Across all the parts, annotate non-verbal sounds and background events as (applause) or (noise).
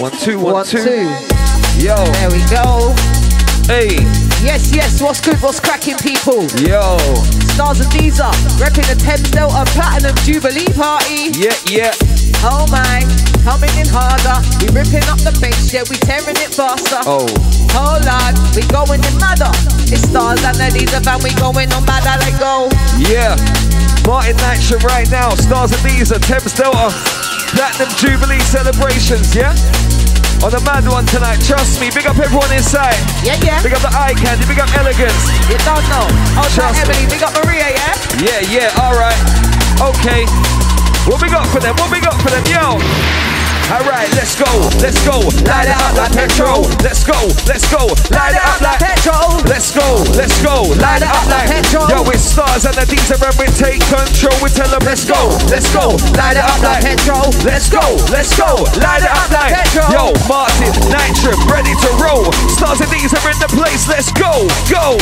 One, two, one, One, two. two. Yo, There we go. hey, Yes, yes, what's good, what's cracking, people? yo. Stars and Deezer, repping the Thames Delta Platinum Jubilee Party. Yeah, yeah. Oh my, coming in harder. We ripping up the bass, yeah, we tearing it faster. Oh, Hold on, we going in madder. It's Stars and the Deezer, and we going on madder, let go. yeah. Martin Nitram right now. Stars and these are Thames Delta. Platinum Jubilee celebrations, yeah? On the mad one tonight, trust me. Big up everyone inside. Yeah, yeah, Big up the eye candy, big up elegance. you don't know. Oh, Trust me. Emily, we got Maria, yeah? Yeah, yeah, alright. Okay. What we got for them? What we got for them? Yo. Alright, let's go, let's go. Light it up like petrol. Let's go, let's go. Light it up like petrol. Let's go, let's go. Light it up like petrol. Yo, it's stars and the D's and we take control. We tell them, let's go, let's go. Light it up like petrol. Let's go, let's go. Light it up like Petrol. Yo, Martin, Nitram, ready to roll. Stars and D's are in the place. Let's go, go.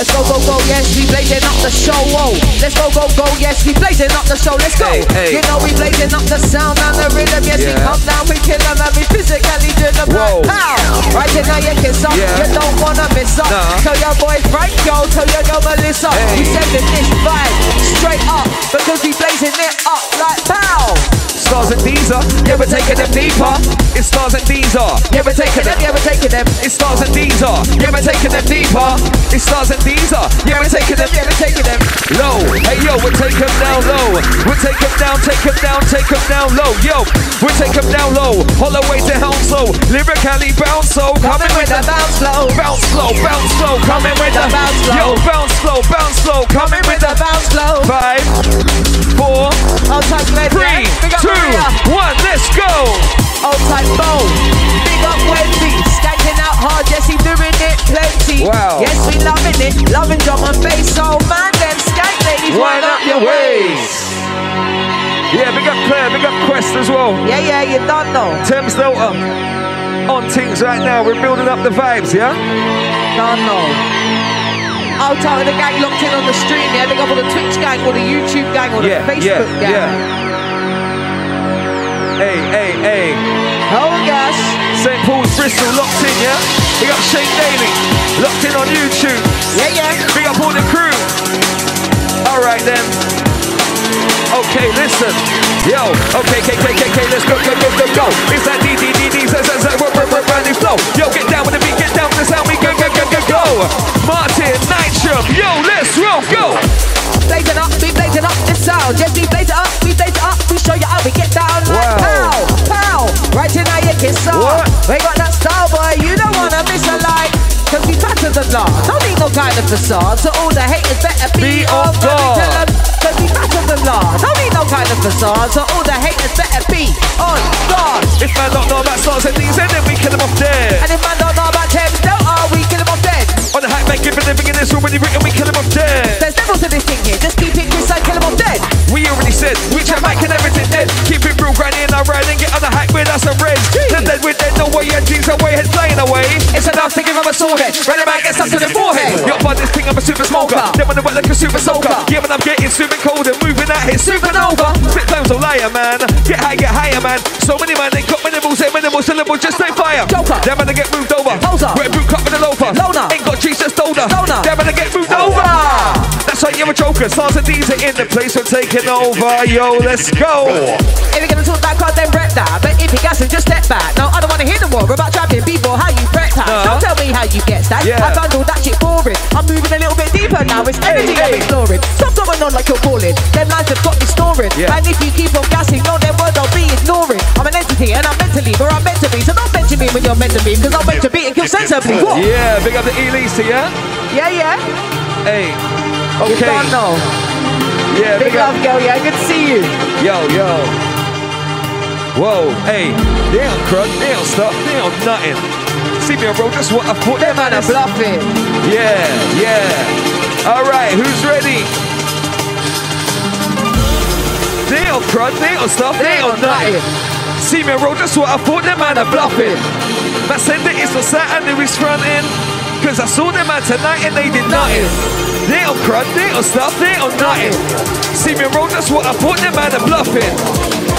Let's go, go, go, yes, we blazing up the show, whoa. Let's go, go, go, yes, we blazing up the show, let's go. Hey, hey. You know we blazing up the sound and the rhythm, yes, we come down, we kill them and we physically do them Whoa. pow. Right now you can stop, Yeah. you don't wanna miss up. Nah. Tell your boy Frank, yo, tell your girl Melissa. Hey. We sending this vibe straight up because we blazing it up like pow. Stars and D's are, we're taking them deeper. It's stars and D's are, we're taking them, we're taking them. It's stars and D's are, yeah, we're taking them deeper. It's stars and D's are, yeah, we're taking them Yeah, we're taking them. low. Hey yo, we take them down low. We take them down, take them down, take them down low. Yo, we take them down low. All the way to Hounslow. Lyrically bounce so coming with the bounce flow. bounce slow, bounce slow, coming with the Bounce slow. Yo, bounce slow, bounce slow, coming with the bounce flow. five, four, Old type lady, three, yeah? Big up two, one. Let's go. Old type bow. Big up Wendy. Skanking out hard, yes, he doing it plenty. Wow. Yes, we loving it. Loving drum and bass. So man, them skank ladies, Wind up your waist. Yeah, big up Claire, big up Quest as well. Yeah, yeah, you don't know. Thames Delta on things right now. We're building up the vibes, yeah? Don't know. Type of the gang locked in on the stream, yeah? Big up all the Twitch gang, or the YouTube gang, or Yeah, the Facebook yeah, gang. yeah. Hey, hey, hey. Oh gosh. St. Paul's Bristol locked in, yeah? Big up Shane Daly, locked in on YouTube. Yeah, yeah. Big up all the crew. All right then. Okay, listen. Yo, okay, K, K, K, let's go, go, go, go, go. It's that D, D, D, D, Z, Z, Z, r- r- r- brand new flow. Yo, get down with the beat, get down with the sound, we go, go, go, go, go. Martin, Nitram, yo, let's roll, go. Blazing up, we blazing up the sound. Yes, we blaze it up, we blaze it up, we show you how we get down like Wow. pow, pow. Right in now you What? start. We got that style, boy, you don't wanna miss a light. Cause we fatter than large. Don't need no kind of facade. So all the haters better be, Be on on guard. guard. Tell 'em, Cause we fatter than large. Don't need no kind of facade. So all the haters better be on guard. If man don't know about stars and these, then we kill them off dead. And if man don't On the hype man, giving living in this already written, we kill them off dead. There's levels to this thing here. Just keep it and kill them off dead. We already said, we chat mic and everything dead. Keep it real, grind in our ride and get on the hype with us and red. Then dead with dead, no way, and jeans away, head flying away. It's enough to give him a sword head. Run about, get stuck to the forehead. Yo, by this thing, I'm a super smoker. Then when I work like a super soaker. Yeah, when I'm getting super cold and moving out here, supernova. Spit times a liar, man. Get high, get higher, man. So many man, they got minimal, say minimal syllables, just stay fire. Joker. Them man, they get moved over. Poser. Red boot cut a. Loner. Ain't got older. Stoner. Them man, they get moved over. That's right, you're a joker. Stars and D's are in the place, we're taking over. Yo, let's go. If you're gonna talk that card, then rep that. But if you gassing, just step back. No, I don't wanna hear no more about trapping people, how you prep that. Don't tell me how you get that. Yeah. I found all that shit boring. I'm moving a little bit deeper now. It's energy hey. I'm exploring. Stop going on like you're balling. Them lines have got me snoring. Yeah. And if you keep on gassing, no, then word I'll be ignoring. Entity and I'm mentally where I'm meant to be. So don't mention me when you're meant to be, because I'm meant to be and kill. What? Yeah, big up the Elisa, yeah? Yeah, yeah. Hey. You Okay. don't know. Yeah, Big big up. love, girl. Yeah, good to see you. Yo, yo. Whoa, hey, they don't crud, they don't stop, they don't nothing. See me on road, that's what I put Them are bluffing. Yeah, yeah. All right, who's ready? They don't crud, they don't stop, they don't nothing. See me on road, that's what I thought, them man are bluffing. Man said that it's for Saturday, he's fronting. Cause I saw them man tonight and they did nothing. They don't crud, they don't stop, they don't nothing. See me on road, that's what I thought, them man are bluffing.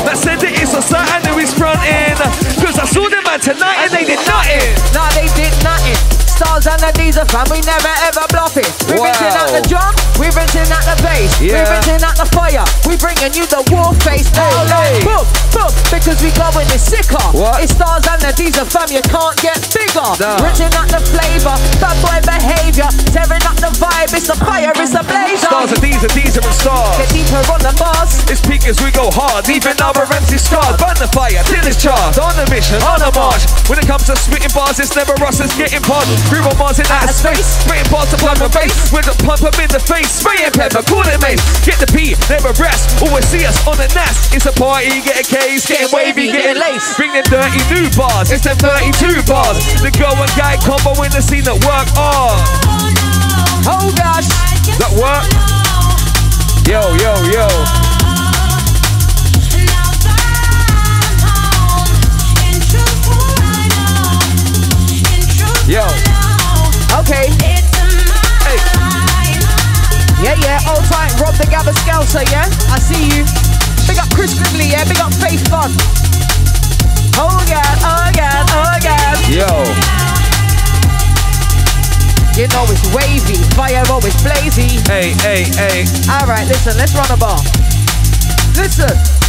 Man said that it's for Saturday, he's fronting. Cause I saw them out tonight and they did nothing. Nah, they did nothing. Stars and the D's are fam, we never ever bluff it. We Wow. rinsing out the drum, we rinsing out the bass. We Yeah. rinsing out the fire, we bringing you the war face. Hey, hey. like boom, boom, because we going it sicker. What? It's stars and the D's are fam, you can't get bigger. Nah. Rinsing out the flavor, bad boy behavior, tearing up the vibe. It's a fire, it's a blazer. Stars and D's and D's and stars. Get deeper on the bars. It's peak as we go hard, in our empty scars. Burn the fire till it's charged. On a mission, on a march. When it comes to spitting bars, it's never us that's getting past. Groove on Mars in outer space. Bars to plug my face. With a pump up in the face. Spraying pepper, call it mace. Get the P, never rest. Always see us on the nest. It's a party, get a case. Getting wavy, getting lace. Bring them dirty new bars. It's them 32 bars. The girl and guy combo in the scene that work hard. Oh gosh. That work? Yo, yo, yo. Yo. Okay. Hey. Yeah, yeah, old time, Rob the Gabba Scouser, yeah? I see you. Big up Chris Grimley, yeah? Big up Faith Fun. Oh, God, oh, God, oh, God. Yo. You know it's wavy, fire always blazy. Hey, hey, hey. All right, listen, let's run a bar. Listen.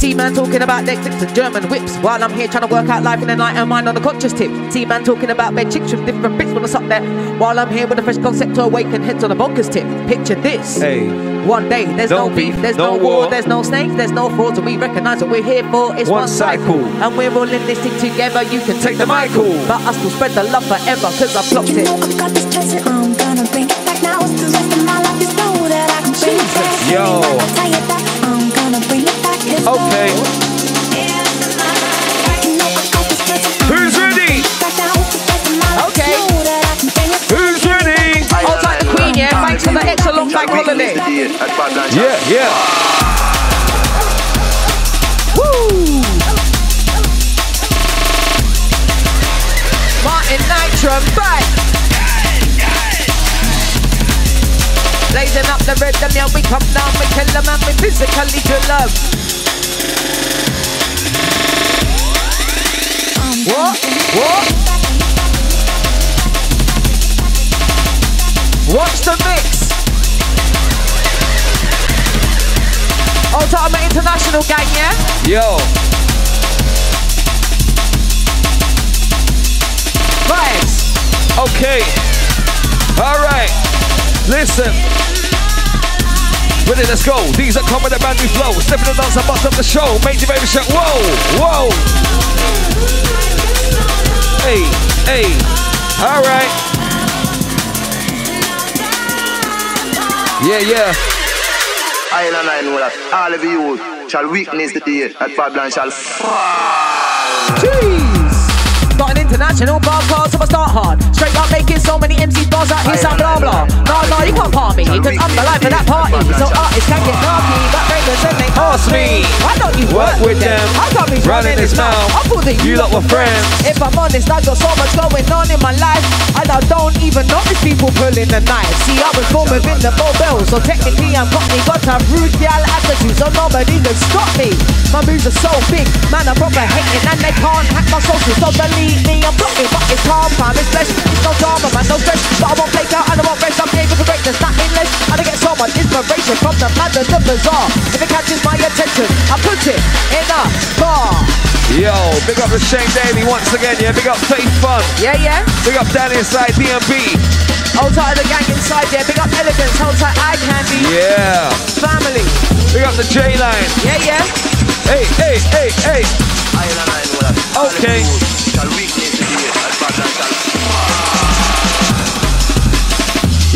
See man talking about neck tips and German whips While I'm here trying to work out life in the night and mind on the conscious tip See man talking about bed chicks with different bits when I up there While I'm here with a fresh concept to awaken heads on a bonkers tip Picture this Hey. One day, there's No no, beef, beef, there's no no, war, war. there's no snakes, there's no frauds And we recognize what we're here for, it's One one, cycle. And we're all in this thing together, you can take the the mic Michael. But I still spread the love forever, cause I've clocked You it know I've got this blessing, I'm gonna bring it back now. The rest of my life is know that I can bring it back. Yo. Okay. You know I've got this blessing, I'm Who's ready? back now. The rest of my life Okay. is know that I can bring it back. Who's ready? Hold tight the queen, yeah? Thanks for the extra long bank holiday. Yeah, yeah. Woo! Martin Nitram back. Blazing up the rhythm, yeah, we come down, we kill them and we physically drill them. What? What? Watch the mix. Ultimate International gang, yeah? Yo. Okay. All right. Listen. Ready, let's go. These are coming a brand new flow. Stepping the dance and bust up the show. Major baby shot. Whoa, whoa. Hey, hey. All right. Yeah, yeah. I and I know that all of you shall witness the day that Babylon shall fall. Jeez. Got an international bar card, so I start hard. Straight up making so many MC bars out here, sound blah blah. No, no, you can't part me, cause I'm the life of that party. So artists can get narky, but ravens and they ask me. Why don't you Work with them. I got me Running his mouth. I thought that You lot were friends. If I'm honest, I got so much going on in my life, and I don't even notice people pulling the knife. See, I was born within the mobile, so technically I'm me got a rude gal attitude, so nobody can stop me. My moves are so big, man, I'm proper hating, and they can't hack my socials. So believe me, I'm blocking, but it's calm, time, it's it's no drama, man, no stress. But I won't play out, and I won't rest. I'm able to break this, nothing less. And I get so much inspiration from the mad and the bizarre. If it catches my attention, I put it in a bar. Yo, big up the Shane Daly once again, yeah. Big up Faith Fun. Yeah, yeah. Big up Danny inside DMB. Hold tight to the gang inside, yeah. Big up elegance, hold tight eye candy. Yeah. Family. Big up the J line. Yeah, yeah. Hey, hey, hey, hey. I and I know that all Okay.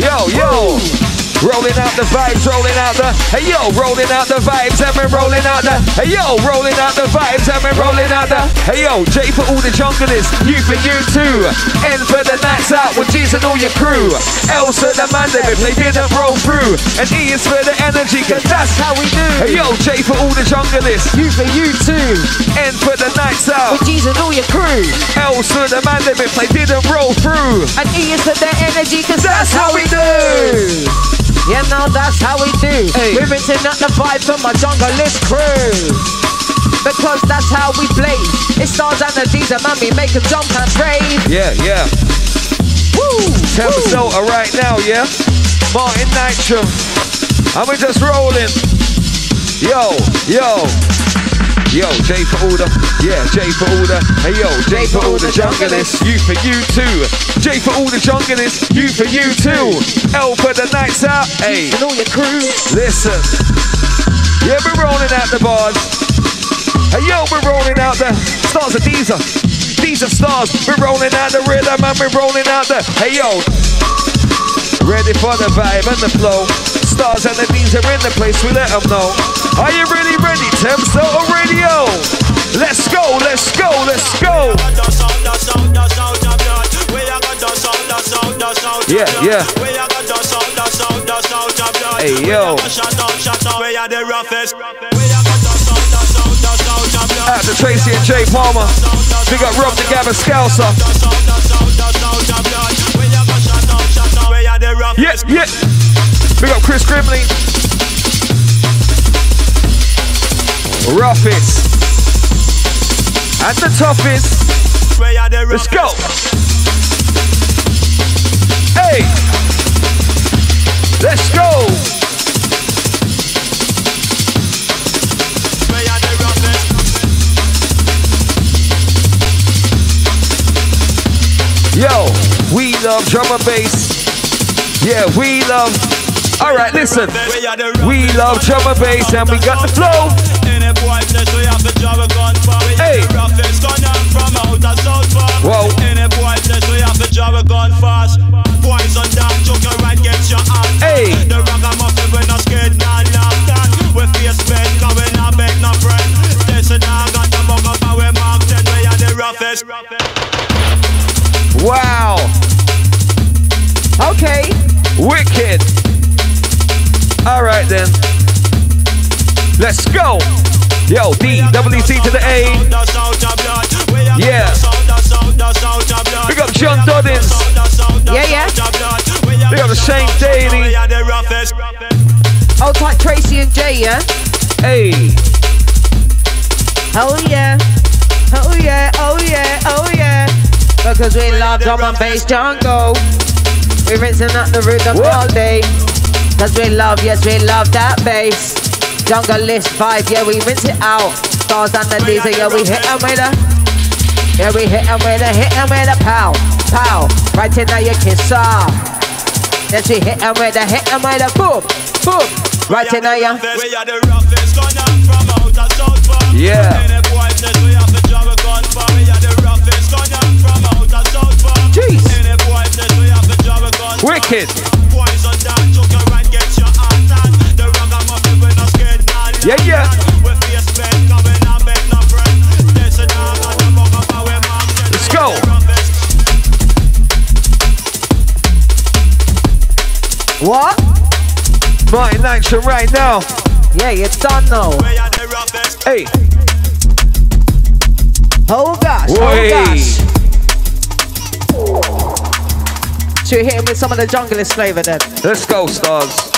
Yo, yo. Rolling out the vibes, rolling out the hey yo, rolling out the vibes, we're rolling out the hey yo, rolling out the vibes, we're rolling out the hey yo, J for all the junglers, you for you too. N for the nights out with G's and all your crew. L for the man if they didn't roll through, and E is for the energy, cause that's how we do. Hey yo, J for all the junglers, You for you too. N for the nights out. With G's and all your crew. L for the man if they didn't roll through. And E is for the energy, cause That's how we do. Yeah, now that's how we do. Hey. We're rinsing out the vibe from my junglist crew. because that's how we blaze. It stars and the D's and mommy make a jump and rave. Yeah, yeah. Woo! Ten percent right now, yeah. Martin Nitram, and we're just rolling. Yo, yo. Yo, J for order. Yeah, J for order. Hey yo, J, for all the junglers. You for you too. J for all the junglers. You for you too. L for the nights out. Hey, And all your crew. listen. Yeah, we're rolling out the bars. Hey yo, we're rolling out the stars of Deezer. Deezer stars. We're rolling out the rhythm and we're rolling out the. Hey yo, ready for the vibe and the flow. Stars and the Deezer in the place. We let them know. Are you really ready? Thames Delta Radio. Let's go. Let's go. Let's go. Yeah, yeah. Hey yo. Out to Tracy and Jay Palmer. Big up Rob the Gabba Scouser. Yeah, yeah. Big up Chris Grimley. Roughest. And the toughest. Let's go. Hey. Let's go. Yo, we love drum and bass. Yeah, we love. All right, listen. We love drum and bass, and we got the flow. Hey. Whoa. Any boy says we have to draw a gun fast. Boys on that, joke your right, get your ass. Hey. The ragamuffin when I scared not laughed at. We face bed, cause we not beg no friend. Station I got the bug up and we mark 10, we are the roughest. Wow. Okay. Wicked. All right then. Let's go. Yo, D, double E C to the A. Yeah. Big up John Doddins. Yeah, yeah. Big up the Shane Daly. Old tight Tracy and Jay, yeah? Hey. Oh yeah. Oh yeah, oh yeah, oh yeah. Because we love drum and bass jungle. We're rinsing out the rhythm all day. Cause we love, yes, we love that bass. Junglist vibe, yeah, we rinse it out. Stars and the diesel, yeah, we hit hit 'em with a. Yeah, we hit 'em with a, hit 'em with a pow, pow. Right in now your kiss off. Yes, we hit 'em with a, hit hit 'em with a boom, boom. Right in now your. We are the roughest gunner from outer south far. Yeah. Any boy mark 10, Let's go. What? Martin Nitram right now. Yeah, you don't know. We are the roughest. Hey. Oh gosh, Oi. oh gosh. Should we hit him with some of the junglist flavor then? Let's go, stars.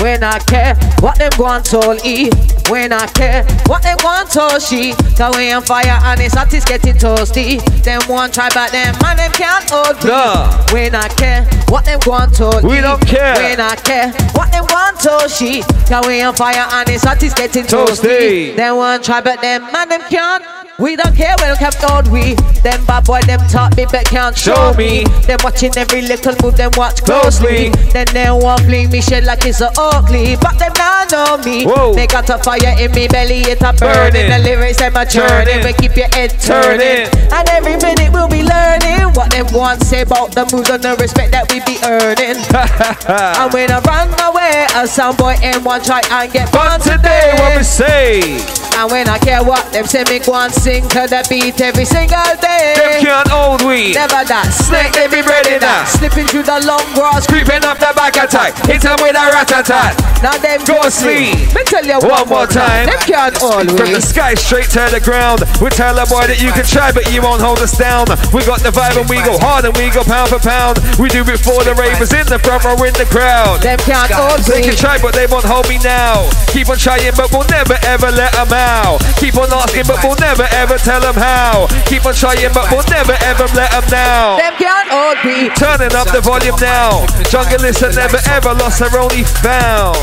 When I care what them want told E. When I care what them want told she. Cause we on fire and it's hot, it's getting toasty. Them one try but them man them can't hold me. Nah. When I care what them want told We E. don't care. When I care what them want told she. Cause we on fire and it's hot, it's getting Toasty. toasty. Them one try but them man them can't. We don't care, we don't care, we? Them bad boy, them talk me, but can't show, me. Them watching every little move, them watch closely. Then they want fling me shit like it's a ugly. But them not know me. Whoa. They got a fire in me belly, it a burning. The lyrics them a churning. Turning. We keep your head turning. And every minute we'll be learning what them want say about the moves and the respect that we be earning. (laughs) and when I run away, a sound boy M1 try and get fun today, what we say? And when I care what them say, me and sing to the beat every single Them can't hold we. Never that. Snake, they be ready now. Slipping through the long grass. Creeping up the back attack. Hit them with a rat attack. Now them Go sleep. Me tell you One more time. Them can't hold we. From the sky straight to the ground. We tell the boy that you can try, but you won't hold us down. We got the vibe and we go hard and we go pound for pound. We do it for the ravers in the front row in the crowd. Them can't hold They me. can try, but they won't hold me now. Keep on trying, but we'll never ever let them out. Keep on asking, but we'll never ever tell them how. Keep on trying, but we'll never ever let them down. Them can't hold me. Turning up the volume now. Junglist that never ever lost, they're only found.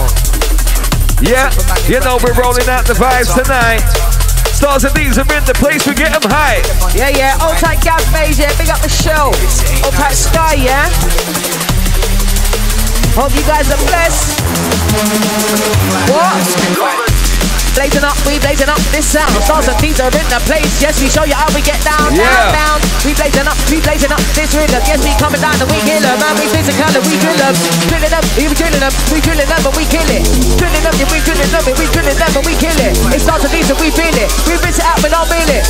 Yeah, you know we're rolling out the vibes tonight. Stars and these are in the place, we get them high. Yeah, yeah. Old tight Gav Maze, yeah. Big up the show. Old tight Sky, yeah. Hope you guys are blessed. What? Blazing up, we blazing up this sound. Stars and thieves are in the place. Yes, we show you how we get down, Yeah. down, down. We blazing up, we blazing up this rhythm. Yes, we coming down and we kill 'em. Man, we physical and we drill 'em. Drilling them, we drilling them, we drilling them and we kill it. Drilling them, yeah, we drilling them, and we drilling them and we kill it. It starts and thieves and we feel it. We rinse it out, we don't feel it.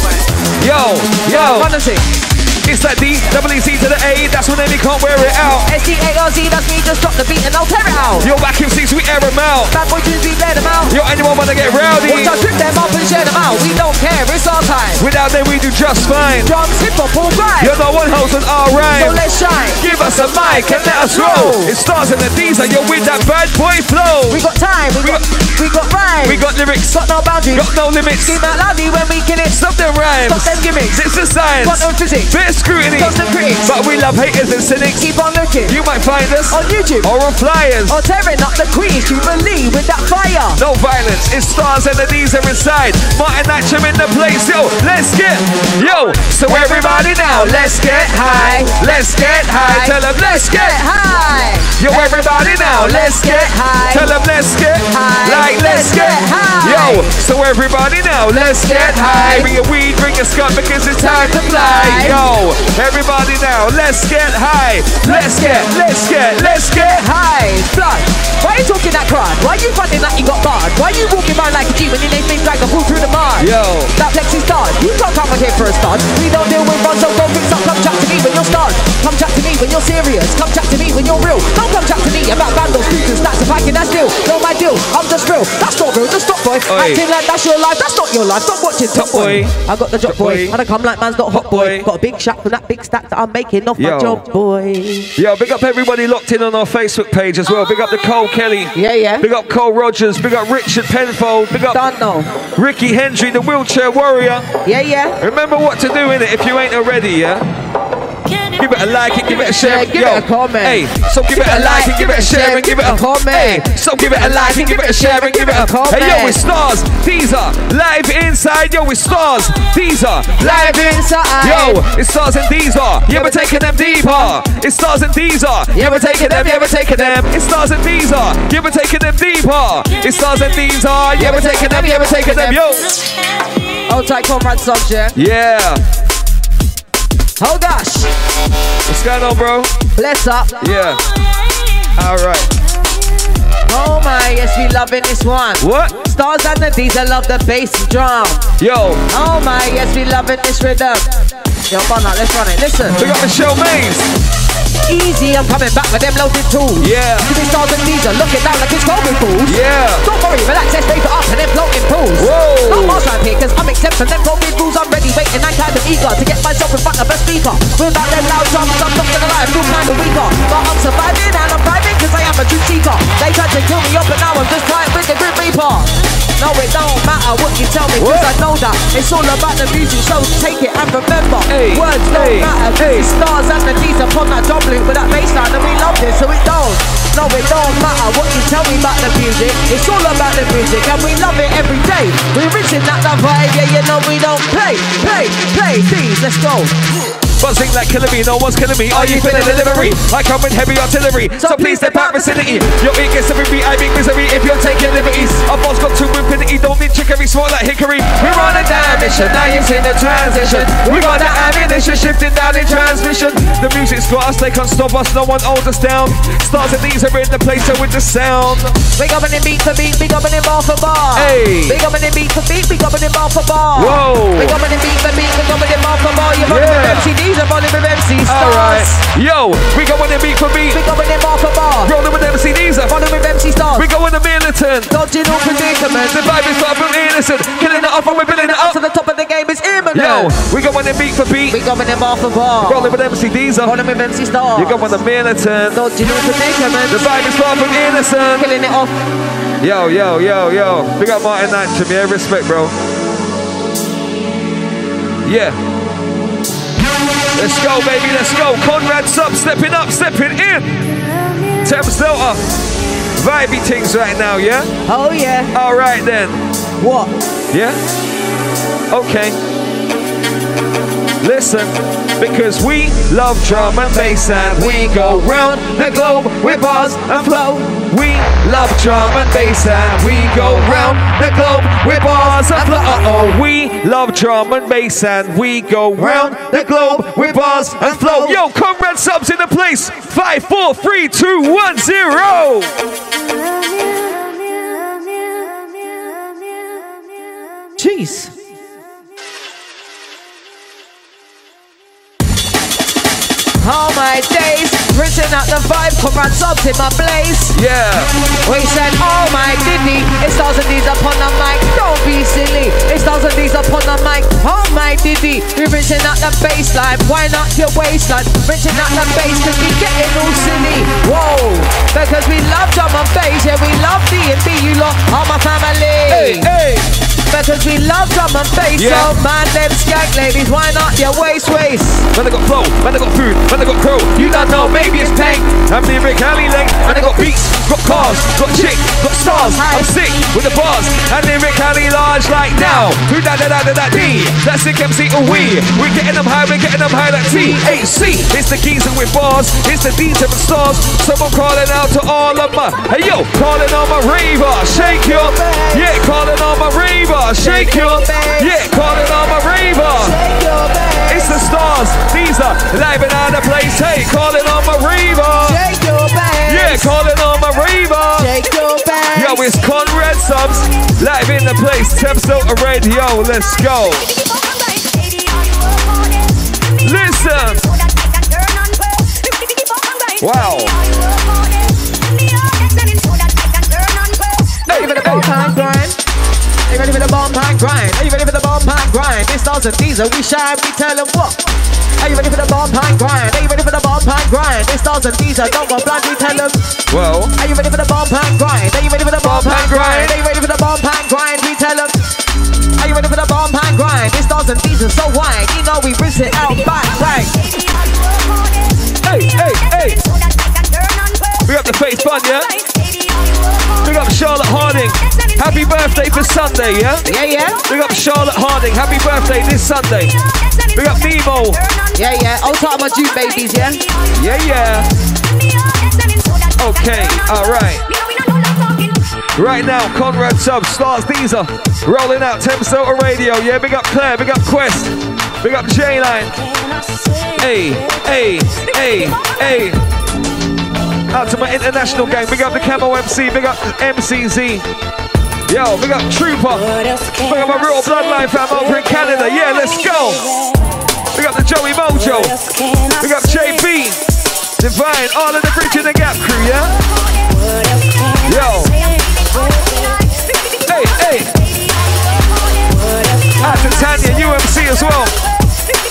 Yo, yo, see? It's that D, double E C to the A, that's when they can't wear it out. S-D-A-R-Z, that's me, just drop the beat and I'll tear it out. Yo, vacuum seats, we air them out. Bad boy tunes, we blare them out. Yo, anyone wanna get rowdy? Watch us rip them up and share them out. We don't care, it's our time. Without them, we do just fine. Drums, hip hop, all right. You're the one host on our So let's shine. Give us a mic and let us roll. It starts in the D's and you're with that bad boy flow. We got time, we We got, we got rhymes. We got lyrics, got no boundaries. got no limits. Scream out loudly when we kill it. Stop them rhymes. Stop them gimmicks. It's the science. Got no physics. Bit of scrutiny. Stop them critics. But we love haters and cynics. Keep on looking. You might find us On YouTube. or on flyers. Or tearing up the queens, you believe with that fire. No violence, it stars and the knees are inside. Martin Nitram in the place, yo, let's get, yo. So everybody now, let's get high, let's get high. Tell them, let's Get high. Yo, everybody now, let's get high. Tell them, let's get High. Like, let's get high. Yo, so everybody now, let's get high. Bring your weed, bring your skunk because it's time to fly. Yo, everybody now, let's get high. Let's get, let's get, let's get high. Blood. Why you talking that crowd? Why are you running like you got barred? Why are you walking around like a G when your name things like a fool through the mud? Yo. That flexi start. You can't come here for a start. We don't deal with runs, so don't fix up. Come chat to me when you're stunned. Come chat to me when you're serious. Come chat to me when you're real. Don't come chat to me about vandals, and stats. If I can, that's deal. No, my deal. I'm just real. That's not real. Just stop, boy. Oi. Acting like that's your life. That's not your life. Stop watching Top, Top Boy. I got the drop boy. Boy. And I come like man's not hot Hot boy. Boy. Got a big shot from that big stack that I'm making off Yo. my job, boy. Yo, big up everybody locked in on our Facebook page as well. Big up the Cole Kelly. Yeah, yeah. Big up Cole Rogers. Big up Richard Penfold. Big up Don't know. Ricky Hendry, the wheelchair warrior. Yeah, yeah. Remember what to do in it if you ain't already, yeah? Give it a like and give it a share. Give it a comment. Hey, so give it a like and give it a share and give it a comment. Hey, so give it a like and give it a share and give it a comment. Hey, yo, it's stars. These are live inside. Yo, it's stars. These are live inside. Yo, it's stars and these are. Yeah, we're taking them deeper. It's stars and these are. Yeah, we're taking them. Yeah, we're taking them. It's stars and these are. Yeah, we're taking them deeper. It's stars and these are. Yeah, we're taking them. Yeah, we're taking them. Yo. Hold tight, comrade subject. Yeah. Oh gosh. What's going on, bro? Bless up. Yeah. All right. Oh my, yes, we loving this one. What? Stars and the D's, I love the bass drum. Yo, Oh my, yes, we loving this rhythm. Yo, run out, let's run it. Listen. we got Michelle Mays. Easy, I'm coming back with them loaded tools. Yeah. Giving stars and D's are looking down like it's COVID fools. Yeah. Don't worry, relax, let's paper up and then floating pools. Whoa. No more around here, cause I'm accepting them COVID rules. I'm ready, waiting, I'm kind of eager to get myself in front of a speaker. Without them loud drums, I'm not gonna lie, I feel kind of weaker. But I'm surviving and I'm thriving cause I am a truth seeker. They tried to kill me up and now I'm just trying with the Grim Reaper. No, it don't matter what you tell me, cause What? I know that it's all about the music, so take it and remember. Hey, Words don't hey, matter, hey. stars and the D's upon that drum with that bass line, and we love this, so it don't. No, it don't matter what you tell me about the music. It's all about the music, and we love it every day. We're reaching that vibe, yeah, you know we don't play, play, play. Please, let's go. Buzzing like killing me, no one's killing me. Are you feeling delivery? I come with heavy artillery, so please step out vicinity. Your ear gets every beat, I make misery if you're taking liberties. Our boss got too infinity, don't need trickery, small like hickory. We're on a dimension, now you've seen the transition. We got the ammunition shifting down in transmission. The music's got us, they can't stop us, no one holds us down. Stars and these are in the place, so with the sound. Big up and beat for beat, big up and bar for bar. Hey. Big up and beat for beat, big up and bar for bar. Whoa. Big up and beat for beat, big up and bar for bar. You're running Yeah. with MCDs, I'm running with MC Alright. Yo, we go on the beat for beat. Big up and bar for bar. Rolling with MCDs up. Running with MC Stars. We go in the militant. Dodging all predicaments. The vibe is far from innocent. Killing it off and we're building it Up to the top of the game is imminent. Yo, we got one in beat for beat. We going them off the bar. Rolling with MC Diesel. Rolling with MC Star. You got one of Militant. Don't you know the The vibe is far from innocent. Killing it off. Yo, yo, yo, yo. Big up Martin Nitram, yeah? Respect, bro. Yeah. Let's go, baby, let's go. Conrad Sub stepping up, stepping in. Thames Delta. Vibey things right now, yeah? Oh yeah. All right then. What? Yeah? Okay. Listen, because we love drum and bass and we go round the globe with bars and flow. We love drum and bass and we go round the globe with bars and flow. Uh-oh, we love drum and bass and we go round the globe with bars and flow. Yo, Conrad subs in the place. Five, four, three, two, one, zero. Jeez. My days, written out the vibe, Conrad subs in my place. Yeah. We said, oh my diddy, it's thousand D's upon the mic, don't be silly. It's thousand D's upon the mic, oh my diddy. We're reaching out the baseline, why not your waistline? Reaching out the bass, cause we getting all silly. Whoa, because we love drum and bass, yeah, we love D&B, you lot are my family. Hey, hey. Because we love drum and bass, Yeah. so man, them skank ladies, why not your waist waist? When they got flow, when they got food, when they got crow. You don't know, maybe it's pain. I'm lyric alley length, man, they got beats, got cars, got chick, got stars. I'm sick with the bars, and lyric alley large like now. Who da da da da da D? That's sick MC or we. We're getting them high, we're getting them high like T. AC. It's the geezer with bars, it's the DJ with stars. Someone calling out to all of my, hey yo, calling on my raver, shake your, yeah, calling on my raver, shake your, back. yeah, calling on my raver. Take your bass, It's the stars, these are live and out of place. Hey, calling on my Reva. take your bass. Yeah, calling on my Reva. Take your bass. Yo, it's Conrad Subs, live in the place. Thames Delta Radio, let's go. Listen. Wow. Are you ready for the bomb ready for the bomb pine grind? Are you ready for the bomb pine grind? This thousand diesel, we shine, we tell them what. Are you ready for the bomb pine grind? Are you ready for the bomb pine grind? This thousand diesel, don't want blood, we tell them. Well, Are you ready for the bomb pine grind? Are you ready for the bomb pine grind? Are you ready for the bomb pine grind? We tell them. Are you ready for the bomb pine grind? This thousand diesel, so wide. You know we rinse it out back, right? hey, hey, hey. We got the face fun, yeah? Big up Charlotte Harding. Happy birthday for Sunday, yeah? Yeah, yeah. Big up Charlotte Harding. Happy birthday this Sunday. Big up Nemo. Yeah, yeah. I'll talk my June babies, yeah? Yeah, yeah. Okay, alright. Right now, Conrad Sub starts these are rolling out Thames Delta Radio. Yeah, big up Claire, big up Quest, big up J Line. Hey, hey, hey, hey. Out to my international gang, big up the Camo MC, big up MCZ. Yo, big up Trooper, big up my real bloodline fam over in Canada. Yeah, let's go. Big up the Joey Mojo, big up JB, Divine, all of the Bridge in the Gap crew, yeah? Yo, hey, hey. Out to Tanya, UMC as well.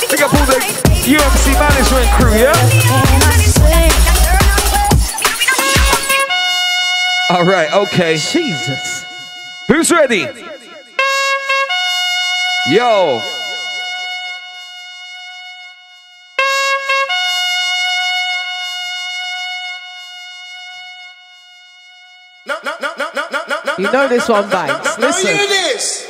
Big up all the UMC management crew, yeah? All right, okay. Jesus. Who's ready? Yo. No, no, no, no, no, no, no. You know this one, Banks. Listen. this.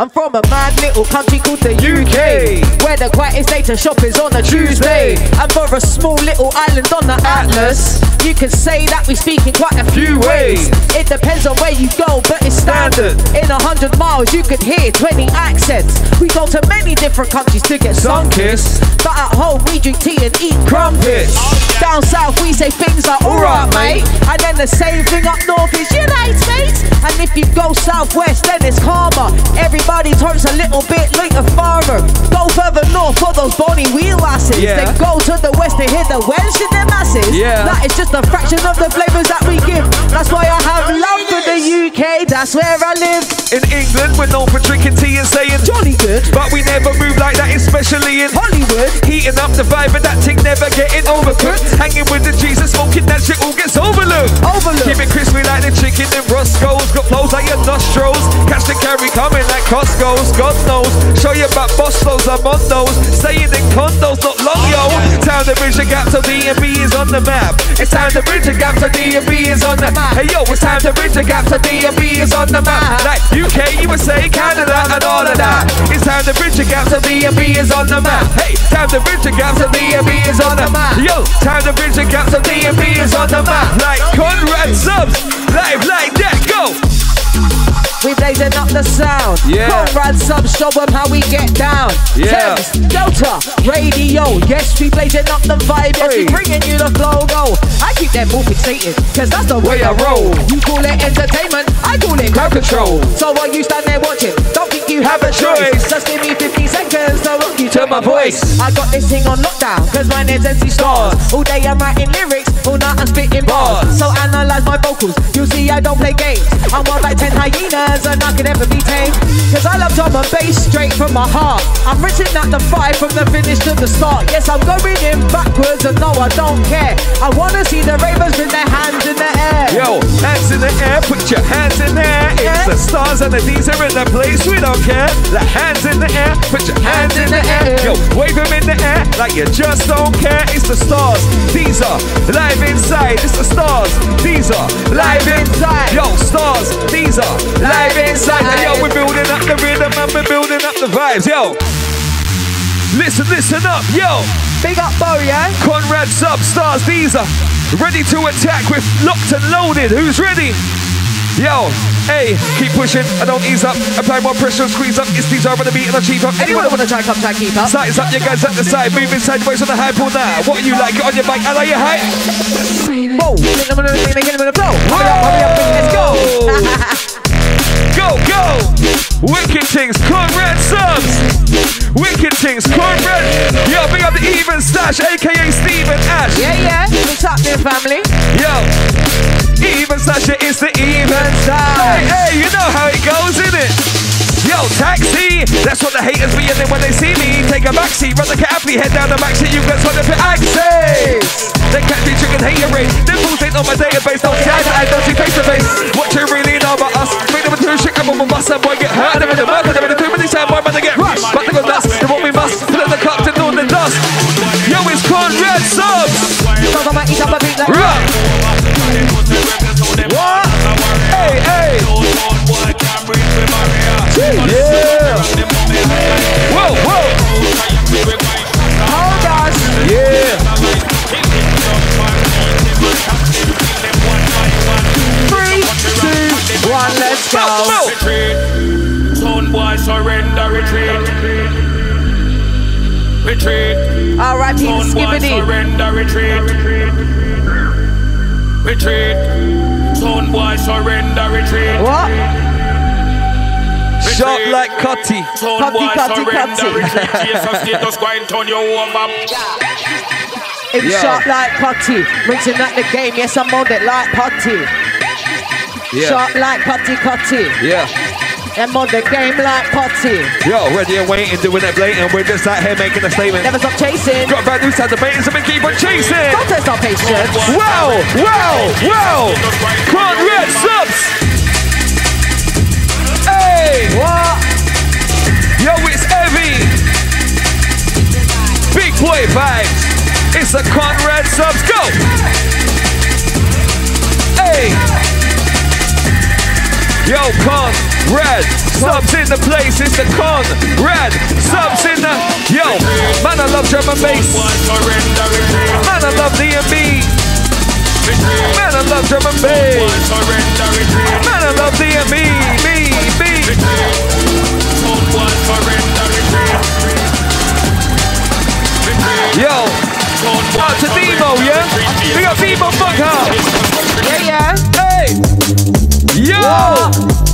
I'm from a mad little country called the UK, where the quietest day to shop is on a Tuesday. And for a small little island on the Atlas, you can say that we speak in quite a few ways. It depends on where you go, but it's standard. In a hundred miles, you could hear 20 accents. We go to many different countries to get sun Sun-kissed. but at home we drink tea and eat Crumpets. Down south we say things like alright mate And then the same thing up north is you right mate And if you go southwest then it's calmer Every body turns a little bit like a farmer. Go further north for those bony wheel asses. Yeah. Then go to the west to hit the Welsh in their masses. Yeah. That is just a fraction of the flavors that we give. That's why I have love for the UK. That's where I live. In England, we're known for drinking tea and saying Jolly good. But we never move like that, especially in Hollywood. Heating up the vibe and that thing never getting overcooked. Hanging with the Jesus, smoking that shit all gets overlooked. Overlooked. Keep it crispy like the chicken in Roscoe's. Got flows like your nostrils. Catch the carry coming like Costco's. God knows. Show you about Bostos, I'm on those. Staying in condos, not long, yo. Time to bridge the gap so D&B is on the map. It's time to bridge the gap so D&B is on the map. Hey yo, it's time to bridge the gap so D&B is on the map. Like UK, USA, Canada, and all of that. It's time to bridge the gap so D&B is on the map. Hey, time to bridge the gap so D&B is on the map. Yo, time to bridge the gap so D&B is on the map. Like Conrad subs, live like that, go. We blazing up the sound. Yeah. Conrad subs, show them how we get down. Yeah. Thames, Delta, radio. Yes, we blazing up the vibe. Yes, we bringing you the flow. Go. I keep that ball fixated, cause that's the way I roll. You call it entertainment, I call it crowd control. So while you stand there watching, don't think you have a choice. Just give me 50 seconds to rock you to my voice. I got this thing on lockdown, cause my name's MC Stars. All day I'm writing lyrics, all night I'm spitting bars. So analyze my vocals, I don't play games. I'm more like 10 hyenas and I can never be tamed. Cause I love drum and bass straight from my heart. I'm written at the five from the finish to the start. Yes, I'm going in backwards and no, I don't care. I wanna see the ravens with their hands in the air. Yo, hands in the air, put your hands in the air. It's the stars and the D's are in the place, we don't care. The hands in the air, put your hands in the air. Yo, wave them in the air like you just don't care. It's the stars, these are live inside. It's the stars, these are live inside. Yo, stars, these are live inside. And yo, we're building up the rhythm and we're building up the vibes. Yo, listen, listen up, yo. Big up, Bo, yeah? Conrad Sub Stars, these are ready to attack with locked and loaded. Who's ready? Yo, hey, keep pushing. I don't ease up. Apply more pressure, squeeze up. It's these over the beat and I cheap up. Anyone wanna try come try keep up? Size up, you guys at the side, moving sideways on the high pool now. What you like? Get on your bike, I like your height. Whoa, hit them in the hit them in the flow. Hurry up, hurry up, let's go. (laughs) Go, go! Wicked things, Conrad subs! Wicked things, Conrad! Yo, big up the even stash, aka Steven Ash. Yeah, yeah, what's up there, family? Yo, even Sasha is the even style. Hey, hey, you know how it goes, innit? Yo, taxi, that's what the haters be in when they see me. Take a backseat, run the cab, head down the backseat, you guys want to put access. They can't be chicken hater race. Them fools ain't on my database, don't see eye to eye, don't see face to face. What you really know about us? Make them a shit, come on, my and boy get hurt. Them in the mud, them in the too many time, boy, man, they get rushed. But they go nuts, they want me must, put in the cup to do the dust. Yo, it's Conrad Subs. So I'm eat a beat like Right. What? Hey, hey. Yeah. Whoa, whoa. Hold on. Yeah. Three, two, one, let's go. Son boy surrender retreat. Retreat. Son boy Skibbity. surrender retreat. Retreat. Son boy surrender retreat. What? Shot like Cutty. Son Cutty, boy cutty, surrender cutty. retreat. Jesus status go and turn you over. It's Yo. shot like Putty. Rinsing at the game, yes, I'm on it like Putty. Yeah. Shot like Putty, Putty. Yeah. I'm on the game like Putty. Yo, ready and waiting, doing it blatant. We're just out here making a statement. Never stop chasing. Got brand new sound debating, so we keep on chasing. Don't test our patience. Wow, wow, wow. Conrad subs. Hey. What? Yo, it's Evie. Big boy vibes. It's a Conrad subs. Go. Yo, Conrad subs in the place. It's the Conrad subs in the. Yo, man, I love drum and bass. Boy surrender retreat. Man, I love D&B. Man, I love drum and bass. Man, I love D&B. Me, me. Retreat. Son boy surrender retreat. Retreat. Yo, out to Demo, yeah? We got Demo Buckhouse. Yeah, yeah. Hey! Yo! What?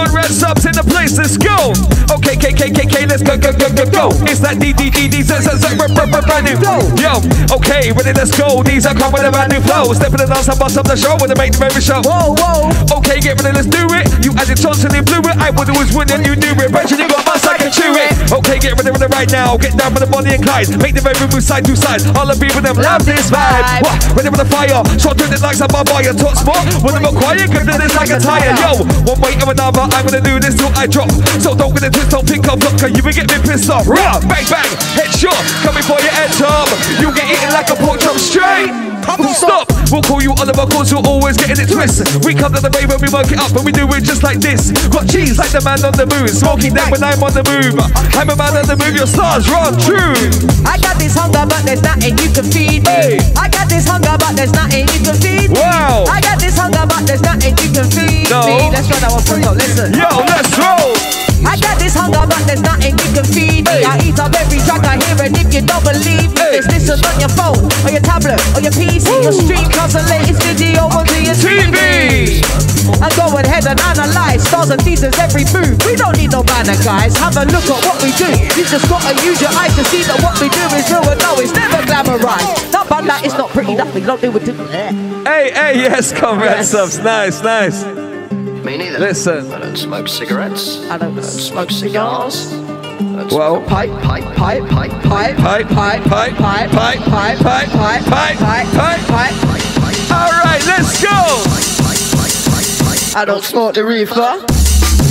Conrad red subs in the place, let's go. Okay, K, K, K, K, let's go, go, go, go, go. It's that D, D, D, D, Z, Z, Z, brand new flow. Yo, okay, ready, let's go. These are come with a brand new flow. Step in the dance and bust up the show with the make the baby show. Whoa, whoa. Okay, get ready, let's do it. You added Johnson and blew it. I would always win and you knew it. Eventually got my I can chew it. Okay, get ready it right now. Get down with the Bonnie and Clyde. Make the baby move side to side. All the people them love this vibe. What? Ready with the fire. Shot doing it like some barbarian. Talk smart. When I'm quiet, cause then it's like a tire. Yo, one way or another, I'm gonna do this till I drop. So don't get it twist, don't pick up block, cause you will get me pissed off. Rah, bang, bang, headshot. Coming for your head top. You get eaten like a pork chop straight. Full stop. We'll call you Oliver cause you're always getting it twisted. We come to the bay when we work it up and we do it just like this. Got cheese like the man on the moon. Smoking that when I'm on the move. I'm a man on the move, your stars run true. I got this hunger, but there's nothing you can feed me. Hey. I got this hunger, but there's nothing you can feed me. Wow. I got this hunger, but there's nothing you can feed No. me. Let's run our up, listen. Yo, let's roll. I got this hunger, but there's nothing you can feed me. I eat up every track I hear, and if you don't believe me, just listen on your phone, or your tablet, or your PC, your stream comes the latest video onto your TV. And go ahead and analyze stars and seasons every move. We don't need no banner, guys. Have a look at what we do. You just gotta use your eyes to see that what we do is real and no, it's never glamorized. Not bad, that it's not pretty, that we don't do it. Hey, hey, yes, Conrad Yes. subs. Nice, nice. Me neither. Listen. I don't smoke cigarettes. I don't smoke cigars. I don't Well- smoke a pipe, pipe, pipe, pipe, pipe. Pipe, pipe, pipe, pipe, pipe, pipe, pipe, pipe, pipe, pipe, pipe. All right, let's go. I don't smoke the reefer.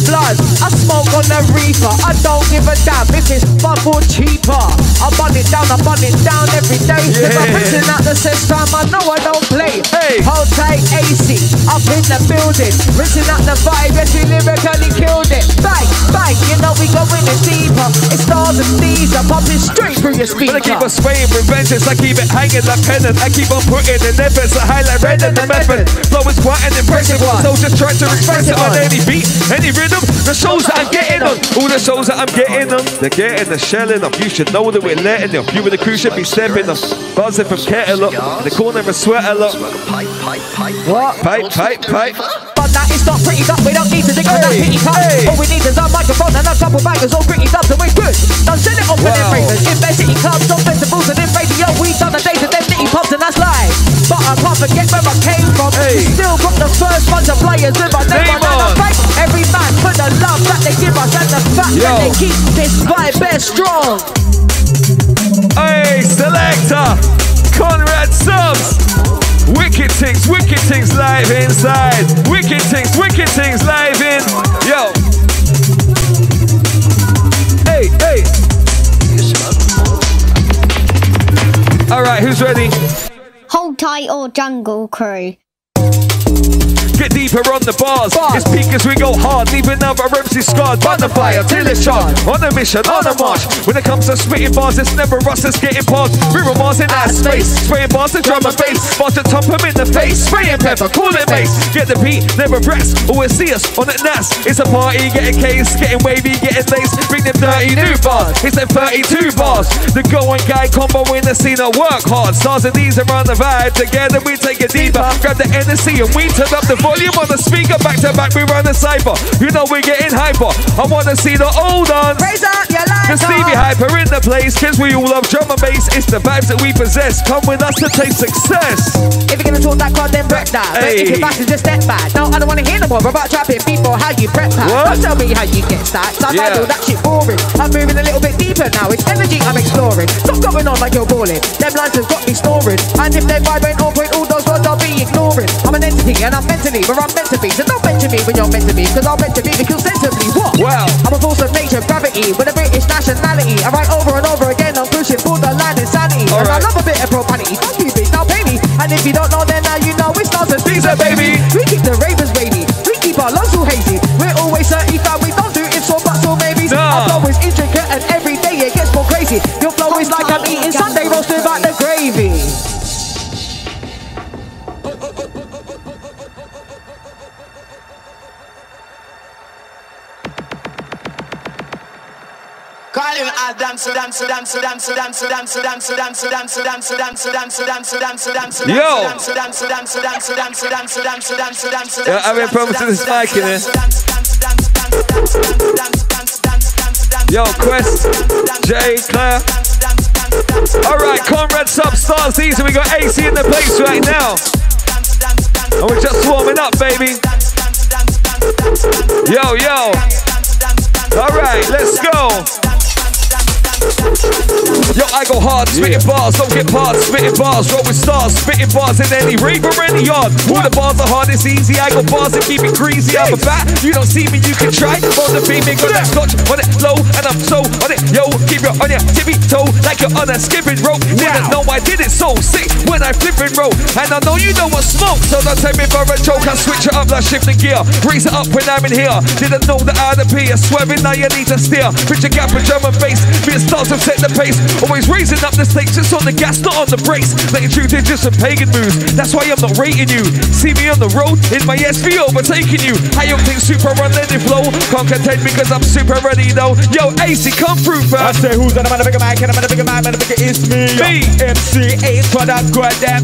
Blood, I smoke on the reefer. I don't give a damn if it's fuck or cheaper. I burn it down, I burn it down every day. If I'm Yeah. out the system, I know I don't play. Hey. Hold tight, AC, up in the building. Rinsing out the vibe, yes, we lyrically killed it. Bang, bang, you know we going in deeper. It's stars and these are popping straight through your But I keep speaker. on spraying with vengeance, I keep it hanging like pennant. I keep on putting in efforts, I highlight red in the method. Flow is quite an impressive one, so just try to express it on any beat, any rhythm. The shows that I'm getting on, all the shows that I'm getting on, they're getting the shelling up. You should know that we're letting them. You and the crew should be stepping up. Buzzing from kettle up, in the corner and sweat a lot. Smoke a pipe, pipe, pipe. What? Pipe, pipe, pipe. But that is not pretty up, we don't need to dig for that pity cup. All we need is our microphone and a couple bangers, all gritty dubs, and we're good. Done send it off for them Wow. ravers. In bed city clubs, on festivals, and in radio, we done and that's live. But I can't forget where I came from. Hey. Still got the first bunch of players with my name Name on, and I thank every man for the love that they give us and the fact Yo. that they keep this vibe bare strong. Hey, selector, Conrad subs. Wicked things, wicked things live inside. Wicked things, wicked things live in. Yo. Hey, hey. All right, who's ready? Hold tight or jungle crew. Get deeper on the bars. It's peak as we go hard, leaving our MC scarred. Burn the fire till it's charged. On a mission, on a march. When it comes to spitting bars, it's never us that's getting past. We were Mars in that space. Spraying bars and drum and bass. Bars to top 'em in the face. Spraying pepper, call it bass. Get the beat, never rest. Always see us on the nas. It's a party, getting case, getting wavy, getting lace. Bring them 30 new bars. It's them 32 bars. The going guy combo in the scene. I work hard. Stars and these around the vibe. Together we take it deeper. Grab the NSC and we turn up the volume on the speaker. Back to back, we run the cipher. You know we're getting hyper. I wanna see the old ones. Raise up your The. Stevie Hyper in the place, cause we all love drum and bass. It's the vibes that we possess. Come with us to taste success. If you're gonna talk that crowd, then break that. But if your back just step back. No, I don't wanna hear no more about trapping people, how you prep that. Don't tell me how you get stacked. I Yeah. all that shit boring. I'm moving a little bit deeper now. It's energy I'm exploring. Stop going on like you're balling. Them lines have got me snoring. And if they vibrate on point, all those words I'll be ignoring. I'm an entity and I'm mentally where I'm meant to be. So don't mention me when you're meant to be, cause I'm meant to be kill sensibly. What? Wow. I'm a force of nature, gravity, with a British nationality. I write over and over again, I'm pushing borderline insanity. All and I right. love a bit of profanity. Fuck you, bitch, now pay me. And if you don't know, then now you know it's and These are baby. We keep the ravers wavy. We keep our lungs all hazy. We're always certified. We don't do ifs or buts or maybes. Nah. Our flow is intricate and every day it gets more crazy. Call him a dancer, dancer, dancer, dancer, dancer, dancer, dancer, dancer, dancer, dancer, dancer, dancer, dancer, dancer, dancer, Yo. Yeah, I'm having problems with this mic, innit? Yo, Quest, Jay, Claire. Alright, Conrad Substars, these we got AC in the place right now. And we're just warming up, baby. Yo, yo. Alright, let's go. Yo, I go hard, spitting bars, don't get parts, spitting bars, roll with stars, spitting bars in any rave or any yard. All the bars are hard, it's easy. I go bars and keep it greasy. I'm a bat, you don't see me, you can try. On the beam, got that scotch on it low, and I'm so on it. Yo, keep it on your tippy toe like you're on a skipping rope. Didn't know I did it so sick when I flip it roll. And I know you know what smoke, so don't take me for a joke. I switch it up like shift the gear, raise it up when I'm in here. Didn't know that I'd appear, swerving now you need to steer. A gap in German bass, beat starts to set the pace. Always raising up the stakes, just on the gas, not on the brakes. Letting truth in just some pagan moves. That's why I'm not rating you. See me on the road in my SV overtaking you. I don't think super run let it flow. Can't contend because I'm super ready though. Yo, AC, come through, fam. I say who's the man, a bigger man, can I man, a bigger man, man, a bigger it's me. Me. MC Ace for that goddamn.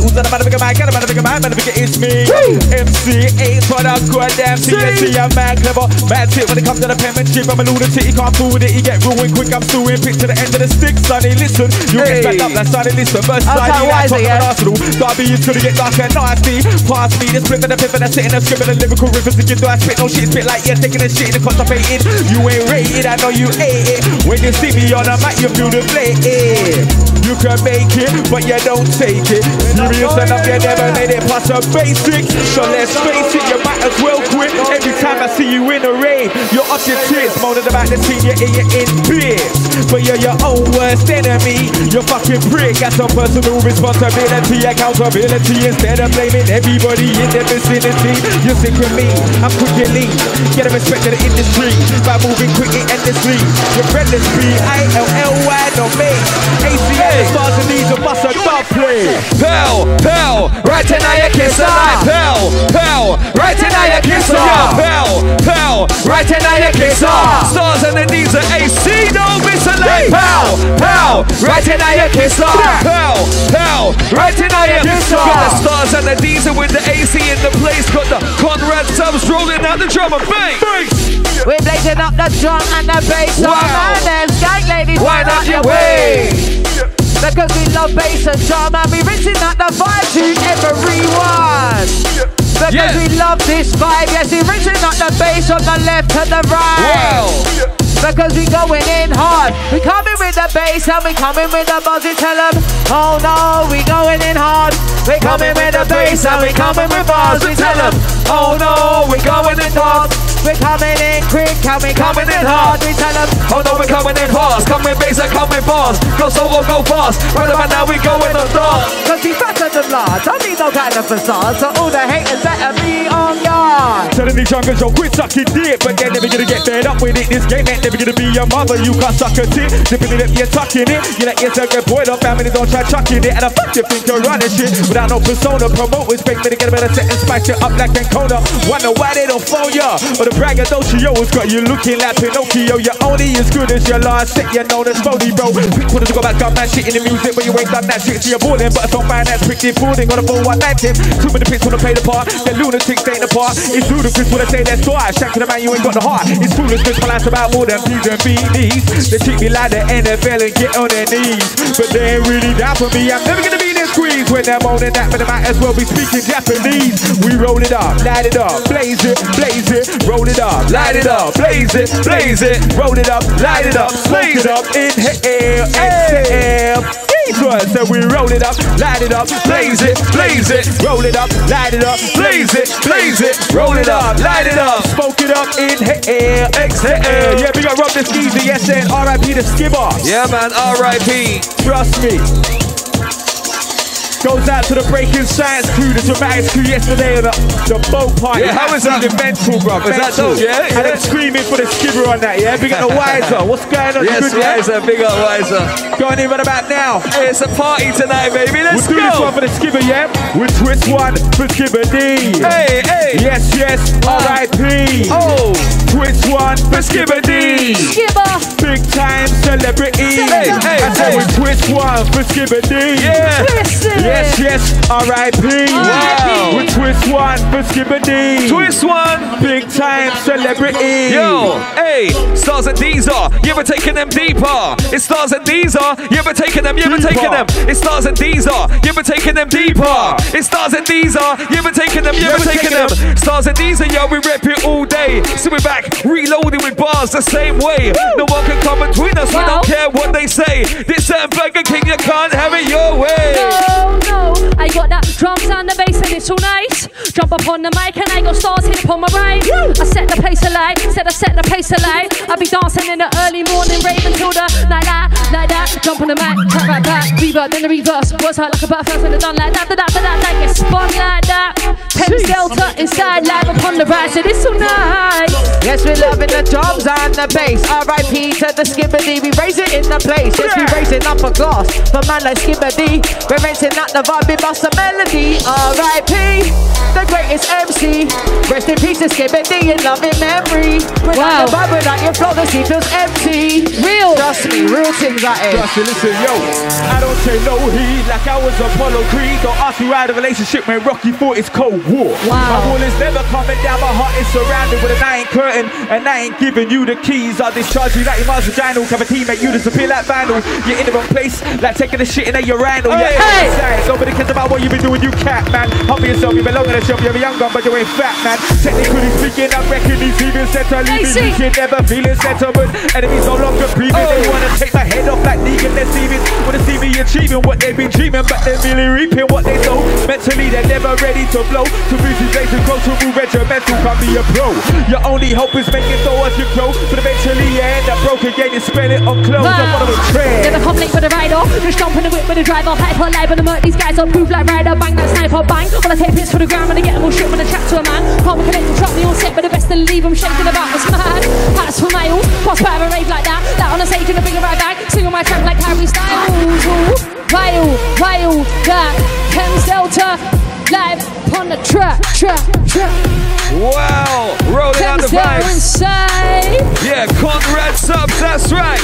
Who's the man, a bigger man, can I man, a bigger man, man, a bigger it's me. MC Ace for that goddamn. TNT, I'm mad clever, mad tip when it comes to the penmanship. I'm a lunatic, he can't fool with it, he get ruined quick. I'm suing, pick to the end of the stick, Sonny. Listen, you Hey. get back up, like Sonny. Listen, I'll sliding, tell like Tottenham yeah. and Arsenal. Derby is gonna get dark and nasty. Pass me this flip and the and the sitting and scribbling the lyrical rivers to give. Do I spit no shit, spit like you're taking a shit and constipated. You ain't rated, I know you ate it. When you see me on the mic, you feel the flame. You can make it, but you don't take it. Serious enough, you never made it past a basic. So let's face it, you might as well quit. Every time I see you in a rain, you're up your tits, moaning about the scene, you're in your in But you're your own worst enemy. You fucking prick. Got some personal responsibility, accountability. Instead of blaming everybody in the vicinity, you're sick of me. I'm quick and lean. Get a respect to the industry by moving quickly endlessly. Your friendless B I L L Y no me. ACL the stars and needs a bust a dub play. Pal, pal, right tonight you kiss her like pal, pal, right tonight you kiss her. Yeah, pal, pal, right tonight you kiss her. Stars and the knees are AC, no miss a like pal, pal, right tonight you kiss her. Pal, pal, right tonight you kiss her. Got the stars and the diesel with the AC in the place. Got the Conrad subs rolling out the drum and bass. We're blazing up the drum and the bass. Wow. Wow. Man, gang ladies, Wind wind up up your your way. Because we love bass and drum and we rinsing up the vibe to everyone. Because Yeah. we love this vibe, yes, we rinsing up the bass from the left and the right. Wow. Because we going in hard. We coming with the bass and we coming with the buzz. We tell them, oh no, we going in hard. We coming with the bass and we coming with bars. We tell them, oh no, we going in hard. We coming in quick and we coming in hard. We tell them, Oh no, we're coming in fast. Coming with bass and come with bars. Go slow or go fast. Right about now we going on dark. cause we fatter than large. Don't need no kind of facade. So all the haters better be on guard. Telling these youngers, yo, quit sucking dick, but they're never gonna get fed up with it. This game ain't never gonna be your mother. You can't suck a dick. Dipping it up, you're tucking it. You let yourself get boiled up, family don't try chucking it. And I fuck you think you're running shit without no persona. Promoters expect me to get a better set and spice it up like Ancona. Wonder why they don't phone ya. Or the braggadocio has got you looking like Pinocchio. You're only as good as your last set. You're known as phony, bro. Quick to go back, gun man shit in the music, but you ain't done that shit. You're boring, but I don't mind that. They're fooling on a 419 tip. Too many pits wanna play the part. The lunatics ain't the part. It's ludicrous when I say that's why. Shanking the man, you ain't got the heart. It's foolishness, but that's about more than P's and BDs. They treat me like the NFL and get on their knees. But they ain't really down for me. I'm never gonna be this squeeze when they're moaning that, but I might as well be speaking Japanese. We roll it up, light it up, blaze it, blaze it, roll it up, light it up, blaze it, blaze it, roll it up, light it up, blaze it up, inhale, exhale. Words, so we roll it up, light it up, blaze it, blaze it, roll it up, light it up, blaze it, blaze it, roll it up, light it up, smoke it up, inhale, exhale. Yeah, we got Rob the Skeezy, yes, and RIP the Skibber. Yeah, man. R.I.P. Trust me. Goes out to the Breaking Science crew, the Dramatics crew yesterday on the, the boat party. Yeah, how was that? Absolutely mental, bro. Was that mental. dope? Yeah, And yeah. them screaming for the skibber on that, yeah? Big up the Wiser. What's going on? You Yes, good, yeah? Wiser. Big up, Wiser. Going in right about now. Hey, it's a party tonight, baby. We'll Let's do this one for the skibber, yeah? With twist one for skibber D. Hey, hey. Yes, yes, ah. R.I.P. Oh, Twitch one for Skibber D. Skibber. Big time celebrity. Hey, hey, I said hey. we twist one for Skibbity. Yeah. Twist it. Yes, yes, R.I.P. Wow. We twist one for Skibbity. Twist one. Big time celebrity. Yo, hey, stars and D's are, you ever taking them deeper? It's stars and D's are, you ever taking them, you ever taking them? It's stars and D's are, you ever taking them deeper? It's stars and D's are, you ever taking them, you ever taking them? Stars and D's are, yo, we rep it all day. So we're back, reloading with bars the same way. No one can come between us, we don't care what they say. This ain't Burger King, you can't have it your way. No, no, I got that drums and the bass and it's all nice. Jump up on the mic and I got stars hit upon my right. I set the place alight, said I set the pace alight. I be dancing in the early morning, rave until the night that, like that. Jump on the mic, track right back, reverb, then the reverse. Was hurt like a butterfly when it done like that, that, that, that, that, that. Get spun like that. Thames Delta inside, live upon the right, so this all nice. Yes, we're loving the drums and the bass. R.I.P. to the Skibbity. We raise it in the place. Yes, we raising up a glass for man like Skibbity. We're rinsing out the vibe, we bust a melody. R.I.P. The greatest MC. Rest in peace to Skibbity in loving memory. Wow. Without the vibe, without your flow, the sea feels empty. Real. Trust me, real things like it. Trust me, listen, yo. I don't take no heed like I was Apollo Creed. Don't ask me why the relationship when Rocky fought it's Cold War. Wow. My wall is never coming down, my heart is surrounded with a nine curtain, and I ain't giving you the keys. I'll discharge you like your mom's vaginal. Have a teammate, you disappear like vinyl. You're in the wrong place, like taking the shit in a urinal. Yeah, Hey. Nobody cares about what you've been doing, you cat, man. Humble yourself, you belong on the shelf, you're a young gun, but you ain't fat, man. Technically speaking, I reckon these even center, leaving Basic. you shit, never feel feeling settlement. Enemies no longer breathing, oh. they wanna take my head off like Negan, they're seeming. Wanna see me achieving what they've been dreaming, but they're really reaping what they sow. Mentally, they're never ready to blow. Too busy blazing close to move regimental, can't be a pro. Your only hope is making you but eventually you end up broke again and spend it on clothes. I'm one of the trend. Never come late for the ride off. Just jump in the whip with the driver. Hyper live and the murk. These guys on proof like rider. Bang that sniper. Bang. When I take hits for the ground and I get them all shit when I chat to a man. Can't connect the truck me on set, but the best to leave them shaking about. It's mad. Hats for miles. Cross by a rave like that. That on a stage and I bring it right back. Sing on my track like Harry Styles. Ooh, Vile, vile, that. Thames Delta. Live on the track, track, track. Wow, rolling out the vibes. inside. Yeah, Conrad subs, that's right.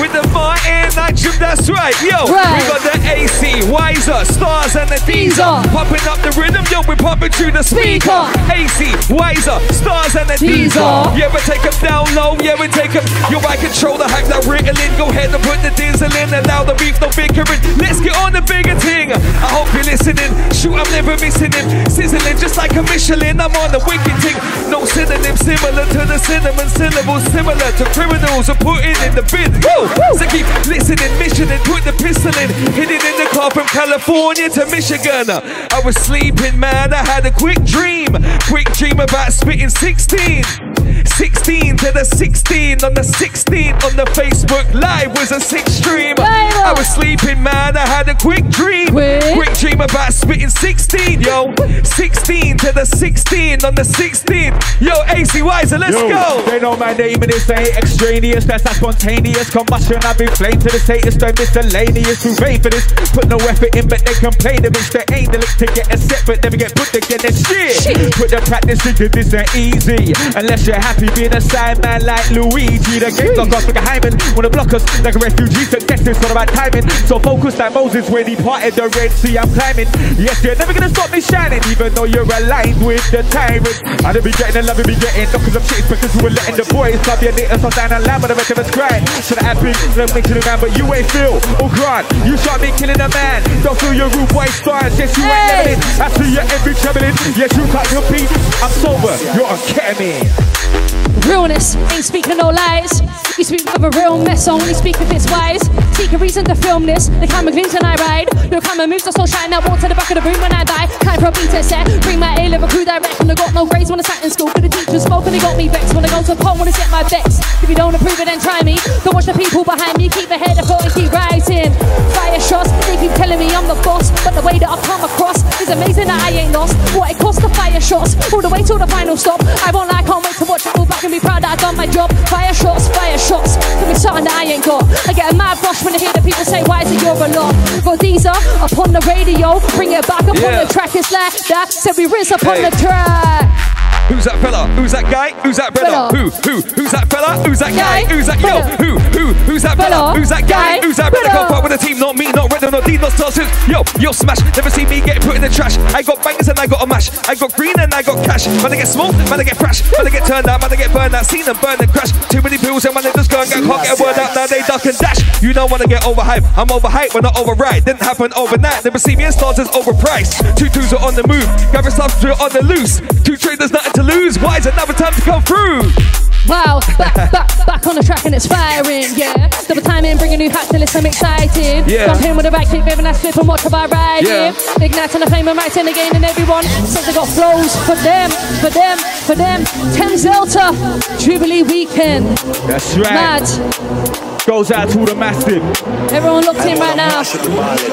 With the Martin Nitram, that's right. Yo, Right. we got the AC, Wiser, Stars, and the Diesel. Diesel. Popping up the rhythm, yo, we're pumping through the speaker. AC, Wiser, Stars, and the Diesel. Diesel. Yeah, we take them down low, yeah, we take them. Yo, I control the hype that riddling. Go ahead and put the diesel in, and now the beef, no bickering. Let's get on the bigger thing. I hope you're listening. Shoot, I'm never missing him. Sizzling just like a Michelin, I'm on the wicked thing. No synonym similar to the cinnamon syllables, similar to criminals are putting in the bin. Woo! So keep listening, mission and put the pistol in. Hidden in the car from California to Michigan. I was sleeping, man. I had a quick dream. Quick dream about spitting 16. 16 to the 16 on the 16 on the Facebook Live was a six stream. I was sleeping, man. I had a quick dream. Quick. Quick dream about spitting 16, yo. 16 to the 16 on the 16. Yo, AC Wiser, let's Yo, go. They know my name and it's ain't extraneous. That's that spontaneous combustion. I've been flame to the status. Don't miscellaneous. Too vain for this. Put no effort in, but they complain. The bitch they ain't the lick to get a set, but never get put together. Shit. Shit. Put the practice in, 'cause this ain't easy. Unless you're happy being a side man like Luigi. The game's not off like a hymen. Wanna block us like a refugee. So guess it's all about timing. So focus like Moses when he parted the Red Sea. I'm climbing. Yes, you're never gonna stop me shining, even though you're aligned with the tyrant. I don't be getting the love you be getting. Not cause I'm shit, because you were letting the boys love your niggas on down and lamb, but the rest of us crying. Should I have been let me to the man, but you ain't feel. Oh, Grant, you shot me killing a man. Don't feel your rude boy stars. Yes, you ain't leveling. I see your every traveling. Yes, you can't compete. I'm sober. You're a ketamine. Realness ain't speaking no lies. You speak of a real mess, only speak if it's wise. Seek a reason to film this. The camera gleams when I ride. The camera moves, the soul shine. That walk to the back of the room when I die. Time for a beat to set. Bring my A level crew direct. And I got no grades when I sat in school. But the teachers spoke and they got me vexed. When I go to pole, when I set my vex. If you don't approve it, then try me. Don't watch the people behind me. Keep ahead of and keep rising. Fire shots. They keep telling me I'm the boss. But the way that I come across is amazing that I ain't lost. What it cost to fire shots. All the way till the final stop. I won't lie, can't wait to watch it all back and be proud that I done my job. Fire shots, fire shots. Give me something that I ain't got. I get a mad rush when I hear the people say, Why is it you're a lot? Up upon the radio. Bring it back upon Yeah. the track. It's like that. Said we rinse upon Hey. the track. Who's that fella? Who's that guy? Who's that brother? Fella. Who? Who? Who's that fella? Who's that guy? Who's that yo? Who? Who? Who's that fella? Who's that guy? Who's that brother? Come the team, not me, not red, not D, not stars. Yo, yo, smash. Never see me get put in the trash. I got bangers and I got a mash. I got green and I got cash. Man, I get small, man, I get crash. Man, I get turned out, man, I get burned out. Seen them burn and crash. Too many pills and man, they just go and get can't get a word out. Now they duck and dash. You don't wanna get overhyped. I'm overhyped, but not override. Didn't happen overnight. Never see me in stars as overpriced. Two twos are on the move. Gather stuff on the loose. Two traders, nothing to lose. Why is it another time to come through? Wow, back, back, back on the track and it's firing, yeah. Double time in, bring a new hat to list, I'm excited. Yeah. Jump in with a right kick, living that slip and watch about riding. Yeah. Ignite on the flame and right in again and everyone says they got flows for them, for them, for them. Thames Delta, Jubilee weekend. That's right. Mad. Goes out to all the massive. Everyone locked in right now.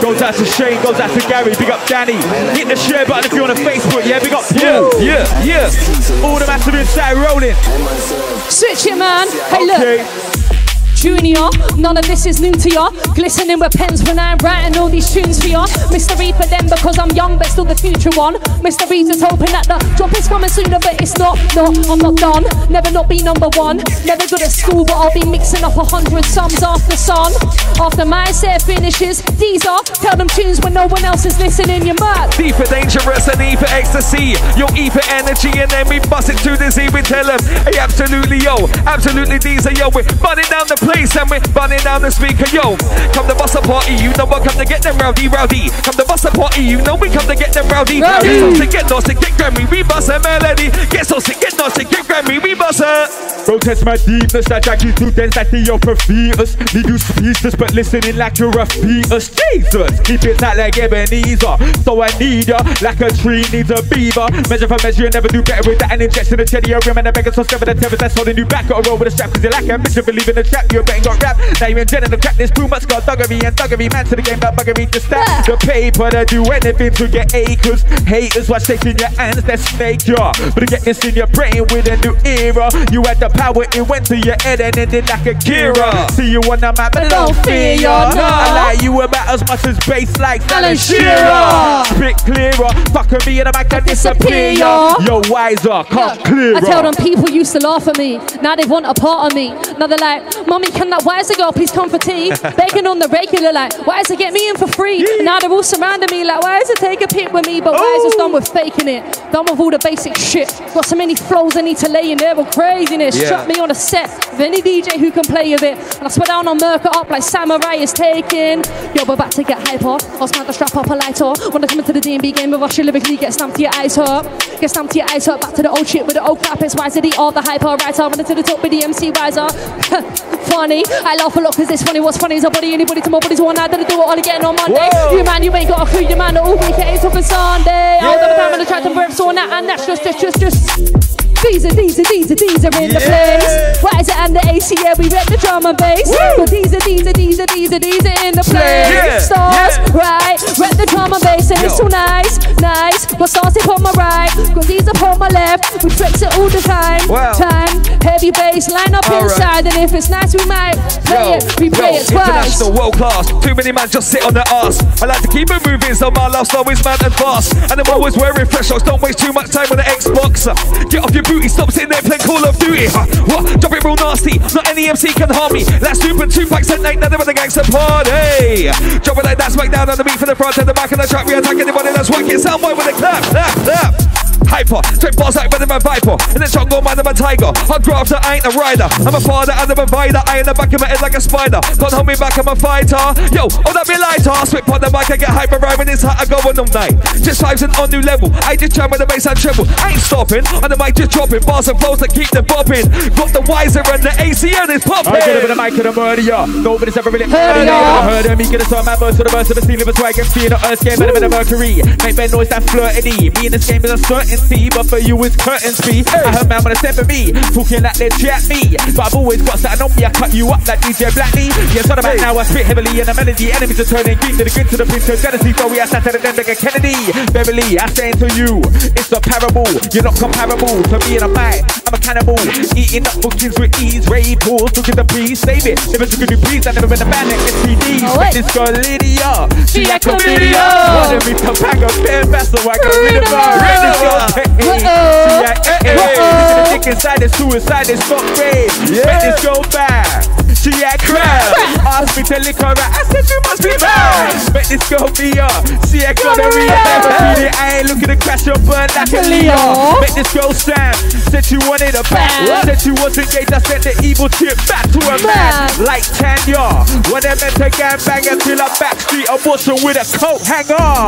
Goes out to Shane, goes out to Gary, big up Danny. Hit the share button if you're on a Facebook, yeah, big up Yeah, yeah, yeah. All the massive inside rolling. Switch it, man. Hey, look. Junior, none of this is new to ya. Glistening with pens when I'm writing all these tunes for ya. Mystery for them because I'm young, but still the future one. Mr. Reed is hoping that the drop is coming sooner, but it's not. No, I'm not done. Never not be number one. Never good at school, but I'll be mixing up a hundred sums after sun. After my set finishes, these are tell them tunes when no one else is listening. You're mad. D for dangerous and E for ecstasy. Yo, E for energy, and then we bust it to the Z. We tell them, hey, absolutely, yo, absolutely, these are yo. We're down the place and we're burning down the speaker, yo. Come to bust a party, you know what? Come to get them rowdy, rowdy. Come to bust a party, you know we come to get them rowdy. Rowdy. Get so sick, get nasty, get Grammy, we bust a melody. Get so sick, get nasty, get Grammy, we bust a. Protest my deepness, I drag you too dense like the upper fetus. Leave you speechless, but listening like you're a fetus. Jesus, keep it tight like Ebenezer. So I need ya like a tree needs a beaver. Measure for measure, you never do better with that. An injection of cherry, a rim and a beggar, so seven the tethers that's holding you back. Gotta roll with a strap, cause you lack ambition, believe in the trap. You're betting got rap. Now you're in the crack, there's too much got thuggery and thuggery. Man to the game, but buggery to stack. The paper to do anything to get acres. Haters watch taking your hands, that snake jaw. But to get this in your brain with a new era. You had the power, it went to your head and ended like a Kira. See you on the map, but don't fear ya. no. I like you about as much as bass like Alan Shearer. Bit clearer, fuck me and I might disappear ya. Yo, wiser, come clearer. I tell them people used to laugh at me. Now they want a part of me. Now they're like, Mommy, can that wise girl please come for tea? (laughs) Begging on the regular, like, why is it get me in for free? And now they're all surrounding me, like, why is it take a pic with me? But why is it done with faking it? Done with all the basic shit. Got so many flows I need to lay in there with craziness. Yeah. Strap me on a set of any DJ who can play with it. And I swear down on Merc up like Samurai is taking. Yo, we're about to get hyper. I'll smile the strap up a lighter. When I come into the DMB game with us, you lyrically get stamped to your eyes hurt. Get stamped to your eyes hurt. Back to the old shit with the old clap. It's wise to the all the hyper writer. To to the top with the MC riser. (laughs) funny. I laugh a lot because it's funny. What's funny is a body, anybody to my body's one. I didn't do it all again on Monday. Whoa. You man, you ain't got a clue. You man, all weekend it's on Sunday. All the time on the track and verbs on that, and that's just, just, just, just. These are, these are, these are, these are in the place. Why is it and the AC? Yeah, we rep the drum and bass. But these are, these are, these are, these are, these are in the place. Yeah, Stars, yeah. right? Rep the drum and bass, and it's Yo. so nice, nice. Got stars upon my right, got these upon my left. We flex it all the time, Wow. time. Heavy bass, line up All right. inside, and if it's nice, we might play it. We play it twice. international world class. Too many man just sit on their ass. I like to keep it moving, so my lifestyle is mad and fast. And I'm always wearing fresh socks. Don't waste too much time on the Xbox. Get off your booty, stop sitting there playing Call of Duty. Huh? What? Drop it real nasty. Not any MC can harm me. That's stupid two packs night. Now they're at the gangster party. Drop it like that, smack down on the beat from the front and the back of the track. We attack anybody that's whacking. Soundboy with a clap, clap, clap. Hyper, straight bars like Venom and Viper. In the jungle, man, I'm a tiger. i Hard grafter, I ain't a rider. I'm a father and a provider. I in the back of my head like a spider. Can't hold me back, I'm a fighter. Yo, oh, that be lighter. Spit on the mic, I get hyper right when it's hot. I go on all night. Just vibes and on new level. I just jam with the bass and treble. I ain't stopping. On the mic, just dropping bars and flows that keep them bopping. Got the wiser and the ACN is popping. I get up in the mic and I'm murder ya. Nobody's ever really Heard heard ya. Heard him, me, get a song, my verse to the verse of the scene of a swag MC in the earth game, and a bit of mercury. Make bad noise, that's flirty. Me in this game is a certainty, but for you it's curtains Be, I heard man wanna step for me, talking like they chat me. But I've always got something on me, I cut you up like DJ Blackney. Yeah, not about now, I spit heavily in the melody. Enemies are turning green to the green to the pin to jealousy. So we are sat at the den like a Kennedy. Beverly, I say to you, it's a parable. You're not comparable to me and a mic. I'm a cannibal, eating up bookings with ease. Ray pools, look at the breeze, save it. Never took a new breeze, I never been a band at STD. Oh. This girl Lydia, she She a video. Wanted me to pack a pen vessel, I got rid of her. Rid of her. She like. Look dick inside, it's suicide, it's not great. Make this go back. She had crab. Asked me to lick her out. I said you must be mad. Make this girl be up. She had gonorrhea. I ain't looking to crash your burn like a Leo. Make this girl stand. Said she wanted a back. Said she was engaged. I sent the evil chip back to her man. Like Tanya. When they meant to gang bang until I backstreet a bottle with a coat hanger.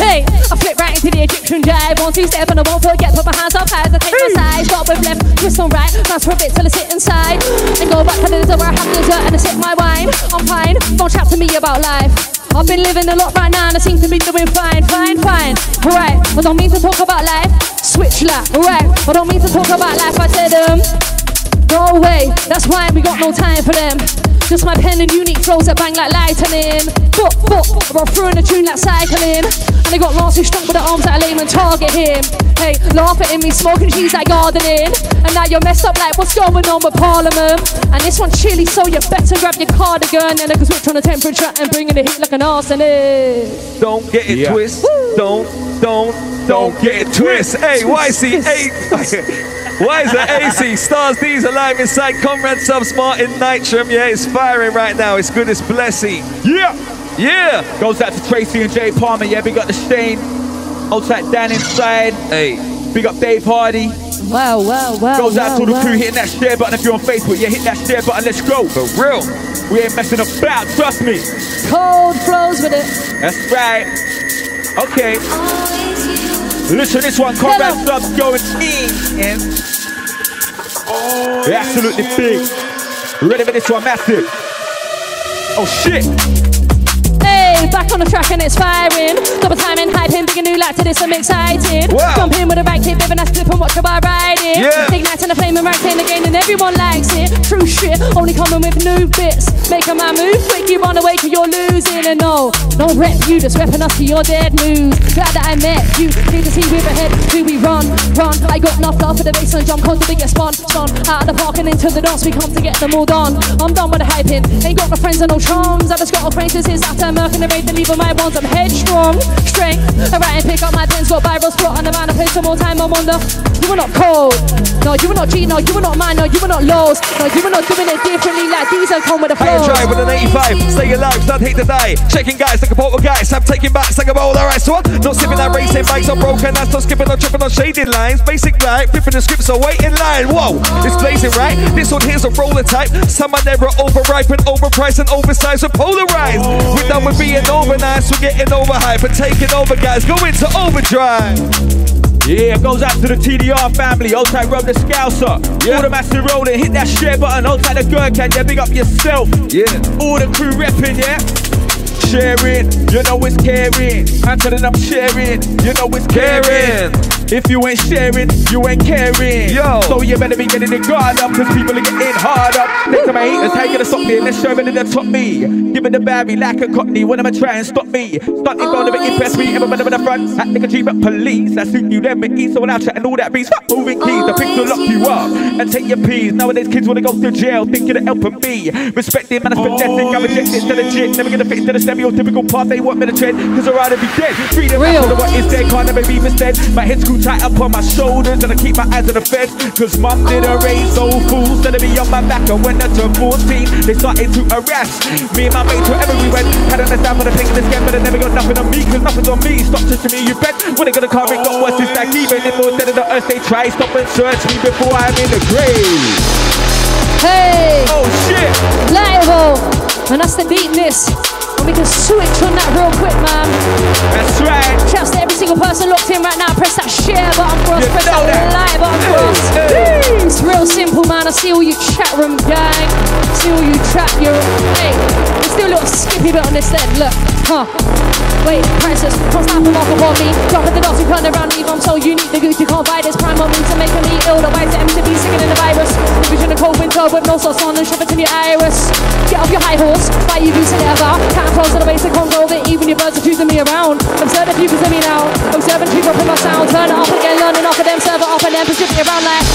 Hey, I flip right into the Egyptian jive. One, two step on the wall, foot, forget. Put my hands up high I take my side. Start with left, twist on right. Bounce for a bit till I sit inside. And go back to the desert where I have the dessert and I sip my wine. I'm fine, don't chat to me about life. I've been living a lot right now and I seem to be doing fine, fine, fine. Right, I don't mean to talk about life. Switch lap, right. I don't mean to talk about life. I said, um, no way. That's why we got no time for them. Just my pen and unique flows that bang like lightning. But, but, I roll through in a tune like cycling. And they got Lance who's strong with the arms that I lame and target him. Hey, laughing at me, smoking cheese like gardening. And now you're messed up like what's going on with Parliament. And this one's chilly, so you better grab your cardigan. And I can switch on the temperature and bring in the heat like an arsonist. Don't get it Yeah. twist. Don't, don't, don't get it twist. Hey, YC, hey. (laughs) Why is that AC? Stars D's alive inside Conrad Subs Martin Nitram. Yeah, it's firing right now. It's good, it's blessy. Yeah. Yeah. Goes out to Tracy and Jay Palmer. Yeah, big up the Shane. Outside Dan inside. Hey. Big up Dave Hardy. Wow, wow, wow. Goes out wow, to the wow. crew hitting that share button if you're on Facebook. Yeah, hit that share button. Let's go. For real. We ain't messing about. Trust me. Cold flows with it. That's right. Okay. Listen, this one, Combat Subs going in. They're absolutely big. Ready for this one, massive. Oh shit. Hey, back on the track and it's firing. Double time and hyping, big and new light to this, I'm excited. Wow. Jump in with a right kick, living that slip and watch the bar riding. Yeah. Igniting the flame and ranking again, and everyone likes it. True shit, only coming with new bits. A man move quick, you run away, cause you're losing. And no, no rep you, just repping us to your dead news. Glad that I met you, need to see with a head. Do we run, run? I got enough love for the bass and jump, cause the biggest spun, spun. Out of the park and into the dance, we come to get them all done. I'm done with the hyping, ain't got no friends and no chums. I just got acquaintances after Merc and the raid, and leaving my ones. I'm headstrong, strength. I write and pick up my pens, got Bible spot on the man. I play some more time, I'm on the. You were not cold. No, you were not G, no, you were not mine, no, you were not lows. No, you were not doing it differently like these are come with the High and flows. dry with an 85. Stay alive, don't hate to die. Checking guys, like a of guys. I'm taking back, like a bowl. Alright, so what? Not sipping that racing bikes are broken. I'm not skipping, not tripping on shaded lines. Basic life, flipping the script, so wait in line. Whoa, it's blazing right. This one here's a roller type. Some are never overripe and overpriced and oversized and polarized. We're done with being over nice, we're getting overhyped and taking over, guys. Go into overdrive. Yeah, it goes out to the TDR family. Outside Rob the Scouser. Yeah. All the massive rolling. Hit that share button. Outside the Gherkin. Yeah, big up yourself. Yeah. All the crew repping, yeah. Sharing, you know it's caring. I'm telling them sharing, you know it's caring. If you ain't sharing, you ain't caring. Yo. So you better be getting the guard up, cause people are getting hard up. Next time I hate, let's take it to stop me, and let's show it to the top me. Give it the Barry like a cockney, when am I trying to stop me? Starting going to impress me, everybody with the front. Act like a cheap police, I suit you, let me eat. So when I chat and all that beats, fuck moving keys, the pigs will lock you up and take your peas. Nowadays kids wanna go to jail, thinking of helping me. Respecting man, it's pathetic, I reject it to the jig. Never gonna fit into the stereotypical path they want me to tread, cause I'd rather be dead. Freedom Real. what is dead, can't never be misled. My head screwed tight up on my shoulders, and I keep my eyes on the fed. Cause mum didn't raise no fools, to be on my back. And when I turned 14, they started to harass me and my mates wherever we went. Had understand for the thing in this game, but they never got nothing on me, cause nothing's on me. Stop touching me, you bet. When they gonna car, it got worse, it's like even if more dead of the earth, they try. Stop and search me before I'm in the grave. Hey, Oh shit! liable. And that's the deepness. And we can switch on that real quick, man. That's right. Shouts to every single person locked in right now. Press that share button for us. You Press that that. like button for us. Hey. It's real simple, man. I see all you chat room gang. See all you chat. You're hey. Let's do a little skippy bit on this then. Look, huh? Wait, princess, can't stop and walk upon me. Drop at the dots, you turn around, leave. I'm so unique. The good you can't buy this prime on me to make me ill. The wise to be sicker than the virus. Vision of cold winter with no sauce on and shove in your iris. Get off your high horse, buy you and ever. Can't close to the basic control that even your birds are choosing me around. Observe the people to me now. Observing people from my sound. Turn it up again, learning off of them, serve it up and then position it around like.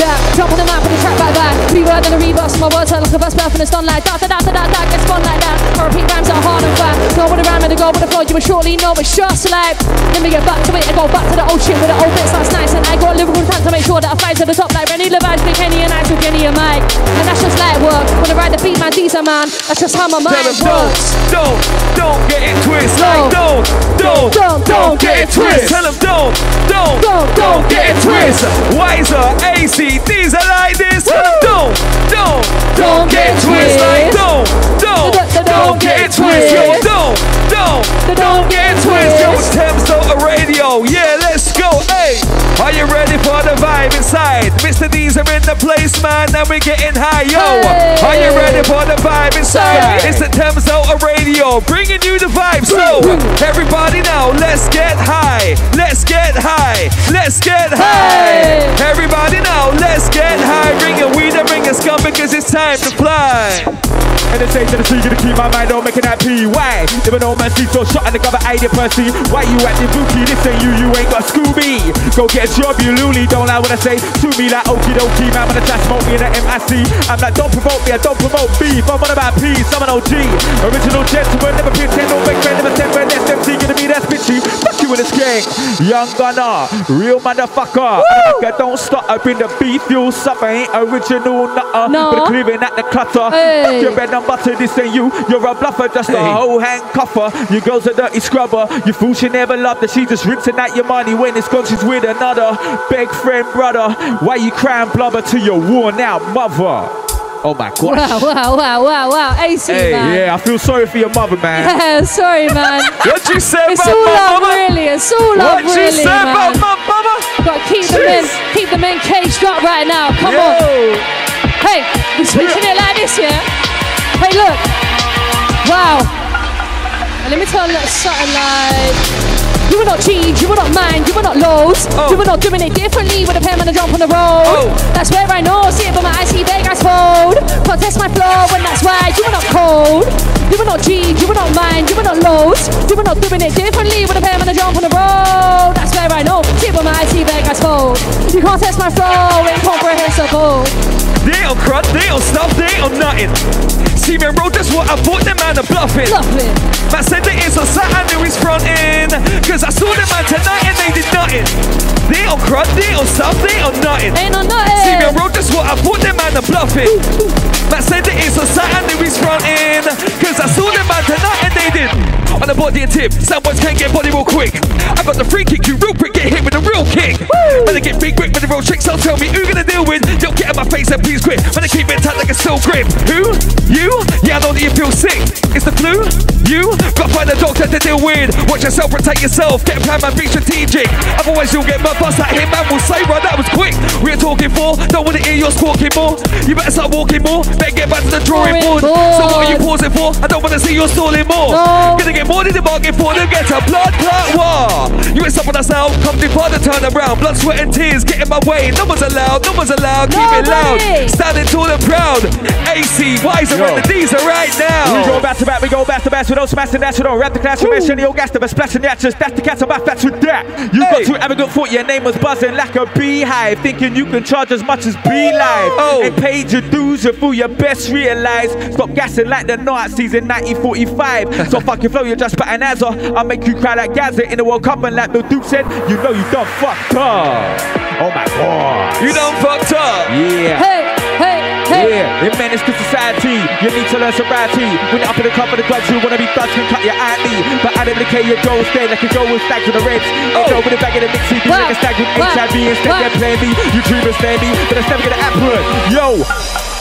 That jump on the map with the track back back. Reword and a reverse. My words are like a burst birth and it's done like that. Da da da da da. Get spun like that. I repeat rhymes that are hard and fat. Go rhyme and the go with the flow. You will surely know it's just like. Let me get back to it. I go back to the old shit with the old bits that's nice. And I got a lyrical time to make sure that I fly to the top like Rennie Levi's, Big Kenny and I with Jenny and Mike. And that's just like work. When I ride the beat, man, these are man. That's just how my Tell mind them don't, don't, don't get it twisted. Like don't, don't, Don't, don't get it twisted. Tell them don't, don't, Don't, don't get it twisted. Wiser, AC, these are like this. Tell them don't, don't, don't get it twisted. Like don't, don't, Don't, don't get it twisted. The vibe inside? Mr. D's are in the place, man, and we're getting high. Yo, are you ready for the vibe inside? It's the Thames Delta Radio, bringing you the vibe. So, everybody now, let's get high. Let's get high. Let's get high. Everybody now, let's get high. Bring a weed and bring a scum because it's time to fly. And they say to the sea, gonna keep my mind on making that P. Why? Never know man see so shot in the cover idea Percy. Why you acting bookie? This ain't you, you ain't got Scooby. Go get a job, you loony. Don't lie when I say to me like okie dokie. Man, when I try smoke me in the MIC. I'm like, don't promote me, I don't promote beef. I'm on about peace, I'm an OG. Original gentleman, never pretend, no fake friend, never send friend. SMC gonna be that bitchy. Fuck you in this gang. Young gunner, real motherfucker. Nigga, don't stop up in the beef, you suffer. Ain't original, nutter. No. But clearing at the clutter. Hey. Fuck your bread and butter, this ain't you. You're a bluffer, just a Hey. whole handcuffer. Your girl's a dirty scrubber. You fool, she never loved her. She just rinsing out your money when it's gone. She's with another big friend, brother. Why you crying blubber to your worn out mother? Oh my gosh. Wow, wow, wow, wow, wow. AC, Hey, man. yeah, I feel sorry for your mother, man. Yeah, (laughs) sorry, man. (laughs) What you say It's about all my love, mama? really. It's all love, What you really, say man. about my mama? Got to keep them in, keep them in caged up right now. Come Yo. on. Hey, we're switching it like this, yeah? Hey, look. Wow. And let me tell you something like. You were not cheese, you were not mine, you were not lows. Oh. You were not doing it differently with a pen and a jump on the road. Oh. That's where I know, see it by my icy Vegas fold. Contest my flow, and that's why you were not cold. You were not G, you were not mine, you were not lows. You were not doing it differently with a pen and a jump on the road. That's where I know, see it by my icy Vegas fold. You can't test my flow, incomprehensible. They on crud, they on stuff, they on nothing. See me road, that's what I thought them man are bluffing. Bluffing. Man said that it's on sat, I knew he's fronting. Cause I saw them man tonight and they did nothing. They on crud, they on stuff, they on nothing. Ain't on nothing. See me road, that's what I thought them man are bluffing. Man said that it's on sat, I knew he's fronting. Cause I saw them man tonight and they did. On the body and tip, someone's can't get body real quick. I got the free kick, you real Rupert get hit with a real kick. When they get big grip with the real tricks, so tell me who gonna deal with. Don't get in my face and please quit. When they keep it tight like a steel grip. Who? You? Yeah, I know that you feel sick. It's the flu? You? Gotta find a doctor to deal with. Watch yourself, protect yourself. Get a plan, man, be strategic. Otherwise, you'll get my bust at him, man. Will say, right, that was quick. We're talking for. Don't wanna hear your squawking more. You better start walking more. Better get back to the drawing Drawing board. So what are you pausing for? I don't wanna see you stalling more. No. Gonna get more than the bargain for to get a blood clot war. You ain't stopping us now. Come depart the turn around. Blood, sweat, and tears get in my way. No one's allowed. No one's allowed. Keep it loud. Nobody. Standing tall and proud. AC, Wiser, Yo. and the D's are right now. We go now. back to back, we go back to back, we don't smash the dash, we don't rap the clash, we mention the old gas, the splashing matches, that's the cat, about that's with that. You Hey. got too arrogant thought your name was buzzing like a beehive, thinking you can charge as much as Be Live. Oh. Ain't paid your dues, you fool, you best realize. Stop gassing like the Nazis in 1945. so fuck your flow, you're just patting as I'll make you cry like Gaza in the World Cup, and like Bill Duke said, you know you done fucked up. Oh my god. You done fucked up. Yeah. Hey, hey, hey. Yeah, it menace to society. You need to learn sobriety. When you're up in the club for the clubs, you wanna be thugs can cut your ID. But I don't care your goals stay like a goal with stags oh. with the reds. Oh. Oh. with the bag of the mix, you Wow. like a stag with HIV instead Wow. they're playing me. You dreamers stay me, but it's never gonna happen. Yo,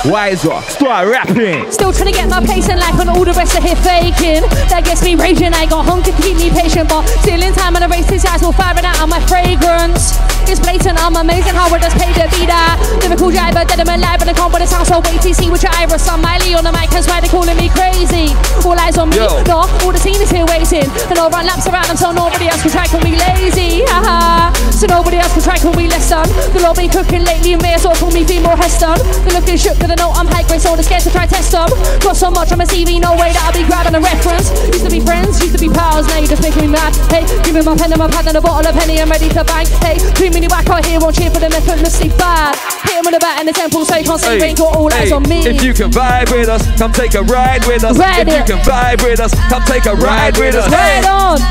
wiser, start rapping. Still trying to get my place in life when all the rest are here faking. That gets me raging. I got hunger to keep me patient, but still in time and I race these eyes will firing out of my fragrance. It's blatant, I'm amazing how I just paid to be that. Lyrical driver, dead and alive, and I can't but it sounds so weighty. See which Iris, I'm Miley on the mic, that's why they're calling me crazy. all eyes on me. Yo. No, all the team is here waiting. And I'll run laps around them so nobody else can try call me lazy. Haha. so nobody else can try call me less done. The Lord been cooking lately and may as well call me female Heston. They're looking shook cause they know I'm high grade, so they're scared to try test them. Got so much on my CV, no way that I'll be grabbing a reference. Used to be friends, used to be pals, now you're just making me mad. Hey, give me my pen and my pad and a bottle of penny, I'm ready to bang. Hey, too many whack out here, won't cheer for them effortlessly bad. Hit him with a bat in the temple so you can't say you ain't got all eyes hey, on me. If you can vibe with us, come take a ride with us. Ride if you can vibe with us, come take a ride with us. Right on.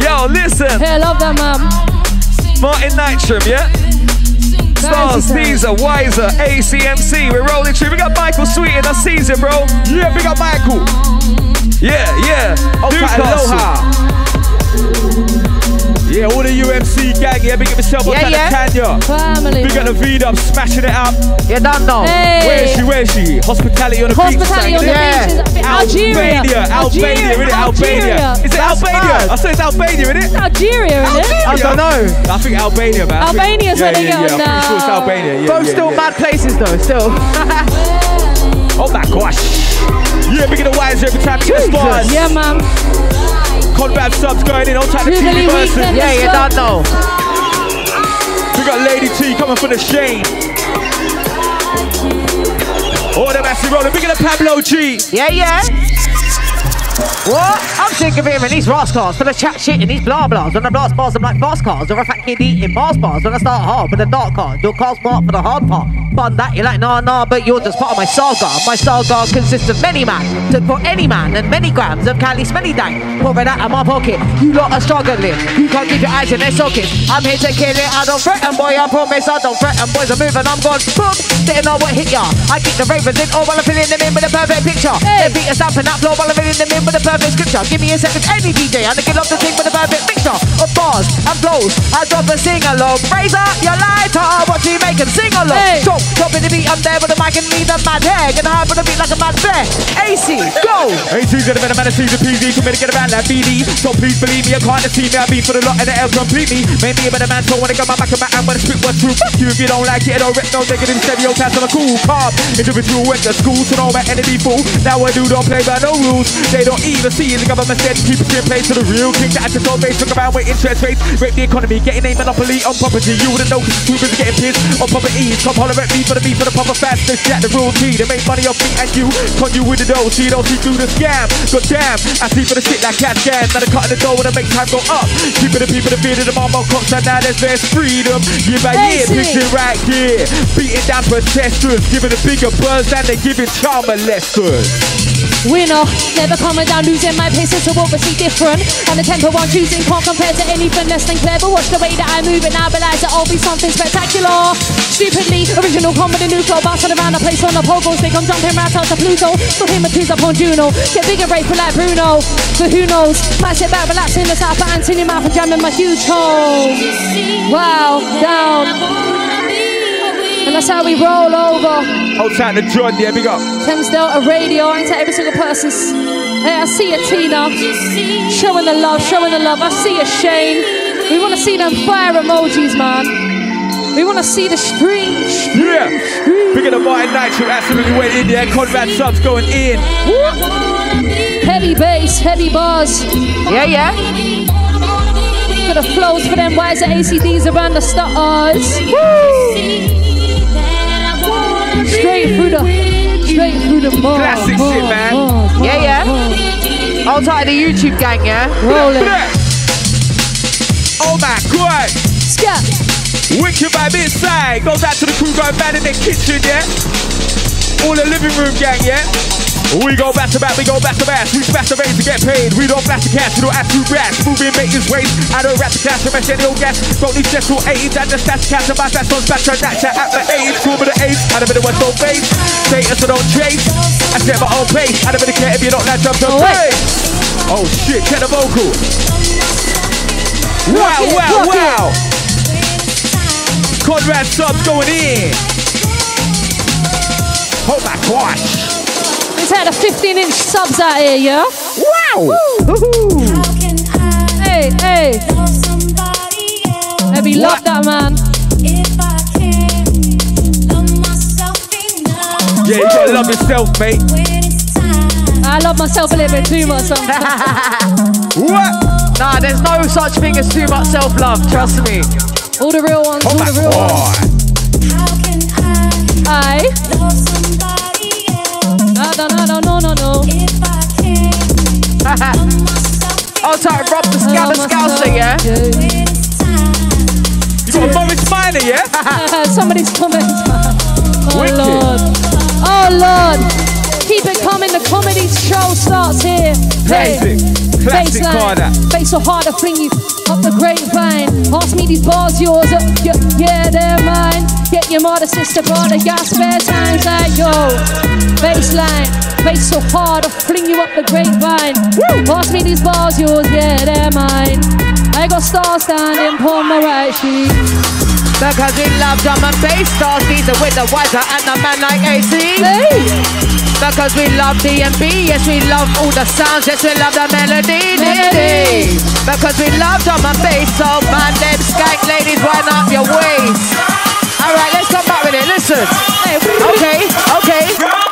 Yo, listen. Hey, I love that, man. Martin Nitram, yeah? Stars, Caesar, Wiser, ACMC, we're rolling through. We got Michael Sweet in our season, bro. Yeah, big up Michael. Yeah, yeah. Oh, okay, Newcastle. aloha. Yeah, all the UMC gang, yeah, big up yourself on Yeah, yeah, yeah. Tanya. Family. Big up the V up, smashing it up. Yeah, don't know. Hey. Where is she? Where is she? Hospitality on the Hospitality beach. on the sang, Yeah. beaches. Algeria. Albania, Albania, innit? Albania. Is it That's Albania? mad. I said it's Albania, innit? It's Algeria, isn't it? I don't know. I think Albania, man. I think- Albania's yeah, where they yeah, go yeah, I'm sure it's now. Albania. Yeah, Both yeah, still yeah. mad places though, still. (laughs) Oh my gosh. Yeah, big up the wires every time you get the stars. Yeah, man. Conrad subs going in, all time the Jubilee TV version. weekend. yeah, you don't know. We got Lady T coming for the Shane. Oh, the massive rolling. Bigger than Pablo G. Yeah, yeah. What? Of hearing these rascals for the chat shit and these blah blahs. When I blast bars, I'm like fast cars. Or a fat kid eating bars bars. When I start hard with the dark card, your car's smart for the hard part. Fun that you're like, nah, nah, but you're just part of my saga. My saga consists of many man. Took for any man and many grams of Cali smelly dang. Pour it out of my pocket. You lot are struggling. You can't keep your eyes in their sockets. I'm here to kill it. I don't threaten, boy. I promise I don't threaten. Boys are moving. I'm gone. Boom. Didn't know what hit ya. I kick the ravens in all while I'm filling them in with a perfect picture. Hey. They beat us stamping that floor while I'm filling them in with a perfect scripture. Give me a second, any DJ, and I get up the thing with a perfect mixture of bars and flows. I drop a sing along. Raise up your lighter, watch me make 'em sing along. Hey. Drop, drop in the beat, I'm there with the mic and me the mad hair. Get high with the beat like a mad bear. AC, go! Hey, T's gonna be the man of T's and PZ. Come here to get around that BD. So please believe me, I can't see me. I beat for the lot and the L complete me. Made me a better man, so when I got my back and my hand, when I spit what's true. Fuck you if you don't like it. I don't rip no negative stereotypes. I'm a cool, calm individual. Went to school, so know my enemy fool. Now I do don't play by no rules. They don't even see the government said keep it in place to the real king. That just always look around with interest rates. Rape the economy, getting a monopoly on property. You wouldn't know because too busy getting pissed on properties. Come holler at me for the beat for the proper fast. This jack the real key. They make money off me and you. Con you with the dough, see don't see through the scam. God damn, I see for the shit like cat scans. Now they cutting the dough when I make time go up. Keeping the people the fear of the mama cops and now there's less freedom. Year by year, picture right here. Beating down protesters, giving a bigger buzz than they giving child molesters. Winner, never coming down, losing my pace into obviously different. And the tempo I'm choosing can't compare to anything less than clever. Watch the way that I move and I realize that I'll be something spectacular. Stupidly, original comedy new flow, bouncing around the place on the pogo stick. I'm jumping right out to Pluto. Still him with twos up on Juno. Get bigger grateful like Bruno. But who knows? Might sit back, relax in the south, but Anthony mouth and jamming my huge hole. Wow, down. And that's how we roll over. Hold tight to John, yeah, big up. Thames Delta Radio, I ain't to every single person's. Hey, I see you, Tina. Showing the love, showing the love. I see you, Shane. We want to see them fire emojis, man. We want to see the stream. Yeah. Big up the Martin Nitram, absolutely went in there. Conrad subs going in. Heavy bass, heavy bars. Yeah, yeah. For the flows for them wiser ACDs around the stars. Straight through the, straight through the bars. Classic shit, man. bars, bars, Yeah, yeah. bars. Hold tight to the YouTube gang, yeah? Rolling. Oh my god. Scat. Wicked by vibe inside. Goes out to the crew going bad in the kitchen, yeah? All the living room gang, yeah? We go back to back, we go back to back. We smash the veins to get paid. We don't flash the cash, we don't have to brash. Moving maintenance waste. I don't rap the cash, I any old gas. Don't need stressful aids. I just stash cash and my fast on back to that at my age. Cool with the age. I don't bit of what's on face. Status, I don't chase. I set my own pace. I don't really care if you don't like jump Oh, face. Oh shit, check the vocal. Wow, it, wow, wow. Conrad subs going in. Oh my gosh. Let's had a 15 inch subs out here, yeah? Wow. Hey, hey. Maybe love that, man. Yeah, you gotta love yourself, mate. I love myself a little bit too much sometimes. (laughs) what? Nah, there's no such thing as too much self love, trust me. All the real ones, Oh all the real oh ones. god. No, no, no, no, no, no, no. I'll try to rob the Gabba Scouser, yeah? You got a Morris Minor, yeah? (laughs) Somebody's comment. Oh Wicked. Lord. Oh Lord. Keep it coming. The comedy show starts here. Classic. Classic corner. Face so hard to fling you up the grapevine. Ask me these bars yours. Uh, yeah, yeah, they're mine. Get your mother, sister, brother, got spare times like yo. Baseline. Bass so hard to fling you up the grapevine. Ask me these bars yours. Yeah, they're mine. I got stars standing upon my right cheek. Because we love drum and bass stars, these are with the wiser and the man like AC. Hey. Because we love D&B, yes we love all the sounds, yes we love the melody. melody. Because we love drum and bass, so man, them skank ladies, wind up your waist. Alright, let's come back with it, listen. Okay, okay.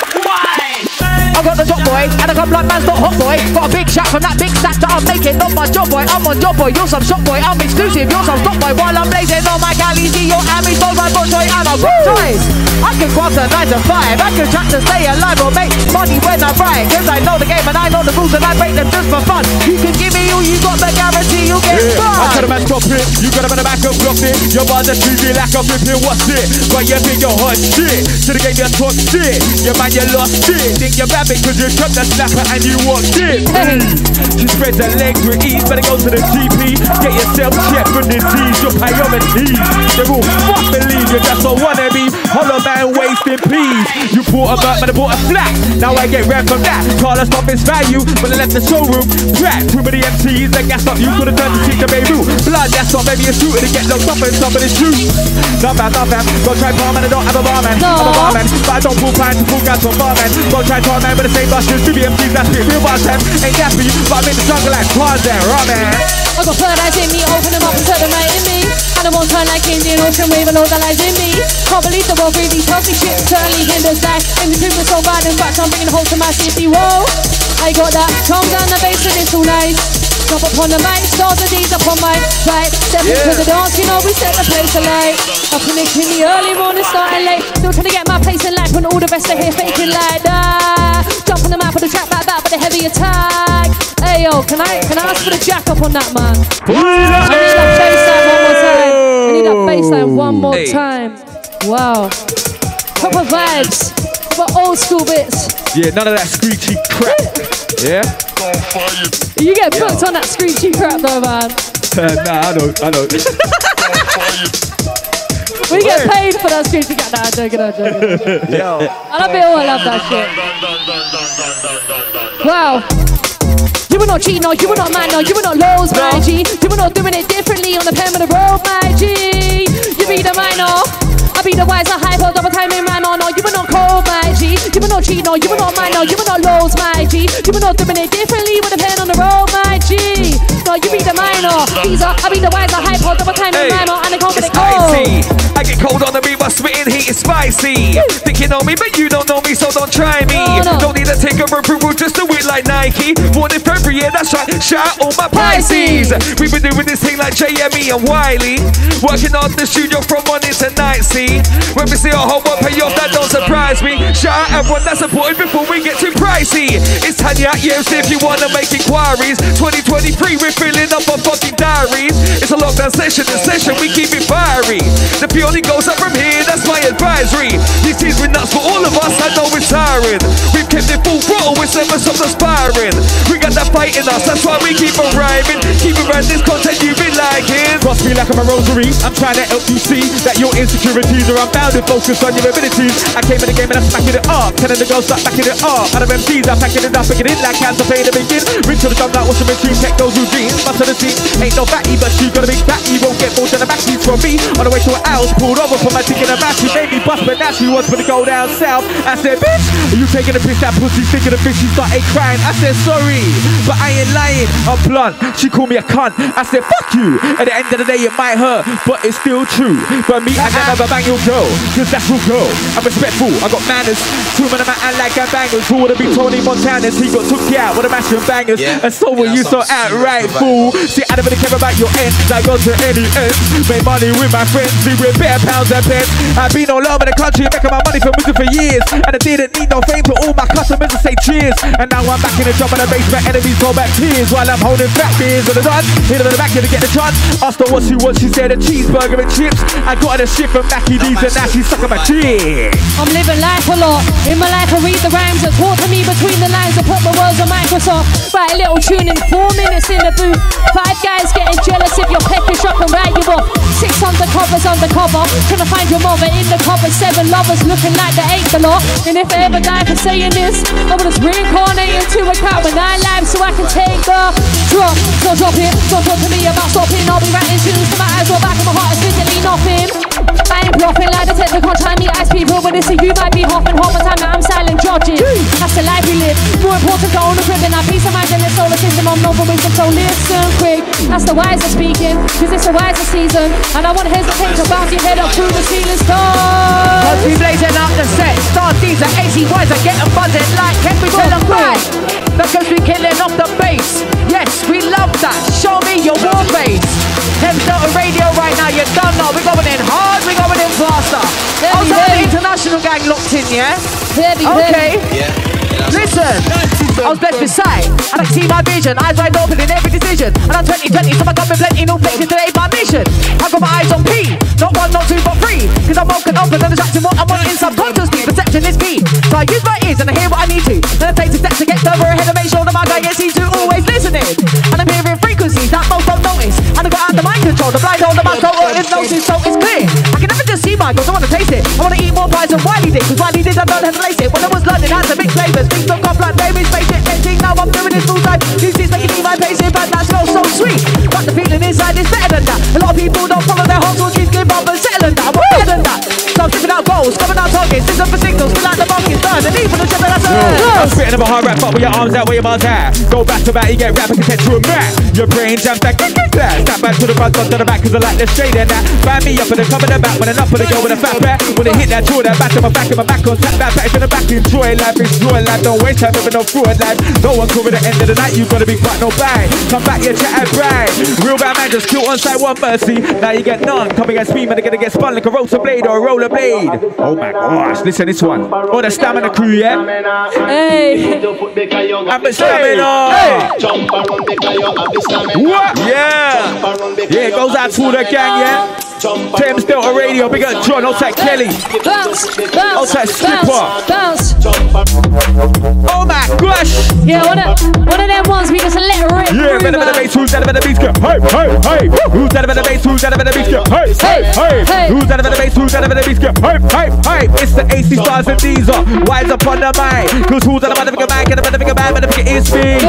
I got the top boy, and I come like man's not hot boy. Got a big shot from that big stack that I'm making. Not my job boy, I'm on job boy. You're some shop boy, I'm exclusive. You're some stop boy. While I'm blazing on my galley, see your Amis, both my boy, and I'm choice. I can grab the 9 to 5. I can track to stay alive or make money when I write. Cause I know the game and I know the rules and I break them just for fun. You can give me all you got, but guarantee you'll get Yeah, I fun. tell a man stop it. You got a man back up, block it. Your bars are TV like a flipping, what's it? But you think you're hot shit. To the game, you talk shit. Your man, you lost it. Think you're cause you dropped the snapper and you walked it. She spreads her legs with ease, better go to the GP. Get yourself checked for disease. Your priorities. They will fuck believe you just a wannabe. Hollow man wasting peas. You bought a butt, but I bought a flat. Now I get red from that. Call Carlos stop his value, but I left the showroom. Crack, too many MCs that gas up. You could have done to teach a baby. Blood, that's not maybe a shooter to get locked up and somebody shoot. Not bad, not bad. Go try barman, I don't have a barman. I'm a barman, but I don't pull to pull gas from barman. Go try barman, but the same. Two MCs, that's it. Real boss them. Ain't that for you, but I'm in the jungle like Tarzan. Ramen. I got third eyes in me, open them up and turn them right in me. And I won't turn like Indian Ocean wave and all that lies in me. Can't believe the world really tells me shit, certainly hinders that. In the truth, so bad, in fact, I'm bringing hope to my city. Whoa, I got that. Calm down the bass and it's all nice. Drop upon the mic, stars and these upon my right. Step into the dance, you know we set the place alight. Up in the, in the early morning, starting late. Still trying to get my place in life when all the rest are here faking like that. Jump on the map with the track back back with a heavy attack. Hey yo, can I can I ask for the jack up on that man? I need that bassline one more time. I need that bassline one more Hey. time. Wow. Proper vibes. Proper old school bits. Yeah, none of that screechy crap. Yeah? You get booked on that screechy crap though, man. Uh, nah, I know, I know. We get paid for that screechy crap. Nah, I'm joking, I'm joking. (laughs) Yo. I love it all, I love that shit. Wow. You were not cheating, no, you were not man, no, you were not lows, my G. You were not doing it differently on the pen of the road, my G. You be the minor. I be the wiser, hyper, double time in rhyme, oh no, you were not cold, my G. You were not cheating, no, you were not man, no, you were not lows, my G. You were not doing it differently with a pen on the road, my G. No, you be the minor. These are, I be the wiser, hyper, double time in rhyme, oh, and I can't get it's it cold. I get cold on the beat, but spitting heat is spicy. Think you know me, but you don't know me, so don't try me. No, no. Don't need to take a approval just to win like Nike. Born in February, yeah, that's right. Shout out all my Pisces. We've been doing this thing like JME and Wiley. Working on the studio from morning to night, see. When we see our homework pay off, that don't surprise me. Shout out everyone that's supported before we get too pricey. It's Tanya EMC if you wanna make inquiries. 2023, we're filling up our fucking diaries. It's a lockdown session, the session we keep it fiery. The purely goes up from here, that's my advisory. These teams been nuts for all of us, I know it's tiring. We've kept it full throttle, it's never stopped aspiring. We got that fight in us, that's why we keep on rhyming. Keep around this content you've been liking. Cross me like I'm a rosary. I'm trying to help you see that your insecurities are unbounded. Focus on your abilities. I came in the game and I'm smacking it up. Telling the girls start backing it up. Out of MCs, I'm packing it up, picking it like cancer pain to begin. Ring to the drum like what's the machine? Check those routines. Bust to the seat. Ain't no fatty, but she got a big fatty. Won't get more than a backseat from me. On the way to her house, pulled over for my ticket and battery. Made me bust, but now she wants me to go down south. I said, bitch, are you taking a piss? That pussy thinking of bitch. She started crying. I said, sorry, but I ain't lying. I'm blunt. She called me a cunt. I said, fuck you. At the end of the day, it might hurt, but it's still true. But me, I never bang your girl, cause that's who girl. I'm respectful, I got manners. Two men, I'm out like a bangers. Who would have been Tony Montana's? He got took out with a mashing bangers. Yeah. And so Yeah, you, so outright fool. See, I don't really care about your ends. I go to any ends. Made money with my friends. We with bare pounds and pence. I've been all over the country making my money from music for years. And I didn't need no fame to all my customers to say cheers. And now I'm back in the job and I the basement. Enemies go back tears while I'm holding fat beers on the done. Hit her in the back here to get the chance. Asked her what she wants. She said a cheeseburger and chips. I got her the shit from Mackie D's and now she's sucking my dick. I'm living life a lot. In my life, I read the rhymes that talk to me between the lines. I put my words on Microsoft. Write a little tune in four minutes in the booth. Five guys getting jealous if you're peckish up and write you off. Six undercovers undercover. Trying to find your mother in the cover. Seven lovers looking like they ate the lot. And if I ever die for saying this, I'm gonna just reincarnate into a cat with nine lives so I can take the drop. Don't drop it. Don't talk to me about stopping. I'll be writing tunes to my eyes or back of my heart is physically nothing. I ain't bluffing like the technical me ice people when they see you might be hopping the time I'm silent judging. That's the life we live. More important to own a crib than our peace of mind in the solar system. I'm no wisdom, so listen quick. That's the wiser speaking, cause it's a wiser season. And I won't hesitate to bounce your head up through the ceiling stars. Cause we blazing up the set. Star D's and AC boys are getting buzzing like can we tell them why? Because we killing off the bass. Yes, we love that. Show me your war face. Thames Delta Radio right now, done now. We're going in hard, we're going in faster. Heavy, Also, the heavy. international gang locked in, yeah? Heavy, Okay. heavy. Yeah. Listen, I was blessed with sight, and I see my vision. Eyes wide open in every decision. And I'm 2020, so I got me plenty, no flexing today, my mission. I got my eyes on P, not one, not two, but three. Cause I'm woken up and I'm attracting what I want in subconsciously. Perception is key. So I use my ears and I hear what I need to. Then I take the steps to get further ahead and make sure that my guy gets to always listening. The control, the blind hold of my total hypnosis, so it's clear. I can never just see my goals, I wanna taste it. I wanna eat more pies than Wiley did, cause Wiley did, I don't have to lace it. When I was I had to mix flavors, things don't come like baby, space it, ending. Now I'm doing this full time. These things making me my pace in, but that smells so sweet. But the feeling inside is better than that. A lot of people don't follow their hearts, keep give up and settle than that. I'm better than that. So I'm tripping out goals, coming out targets, listen for signals, like the market's done. And even the shit that I I'm spitting up a hard rap, but with your arms out where your bars at. Go back to back, you get rap and content to a mat. Your brain jams back, kick, kick, that. Snap back to the front, to the back, cause I like the straight and that. Find me up in the come in the back, when I'm up for the girl with a fat back. When they hit that draw, that back to my back, and my back on tap that back in the back. Enjoy life, enjoy life, don't waste time, living no fraud life. No one cover the end of the night, you gotta be quite no bang. Come back, you chat and brag. Real bad man just kill on side one mercy. Now you get none. Come against me, man, they're gonna get spun like a rotor blade or a roller blade. Oh my gosh, listen this one. Oh, the stamina crew, yeah? Hey. I'm a stamina. What? Yeah. Yeah, it goes out to the gang, yeah? Thames Delta Radio, big up John, outside Kelly. Bounce, bounce, Outside Slipper. bounce, bounce. Oh my gosh. Yeah, one of, one of them ones we just let rip. Yeah, through, better better man. bass, who's that better bass? Go, Hey, hey, hey. Who's that better bass? Who's that better bass? Go, Hey, hey, hey. Hey. Who's that better bass? Who's that better bass? Go, Hey, hey, hey. It's the AC stars and these are wise up on the mind. Cause who's that better man? Get a better bigger man, better bigger is me.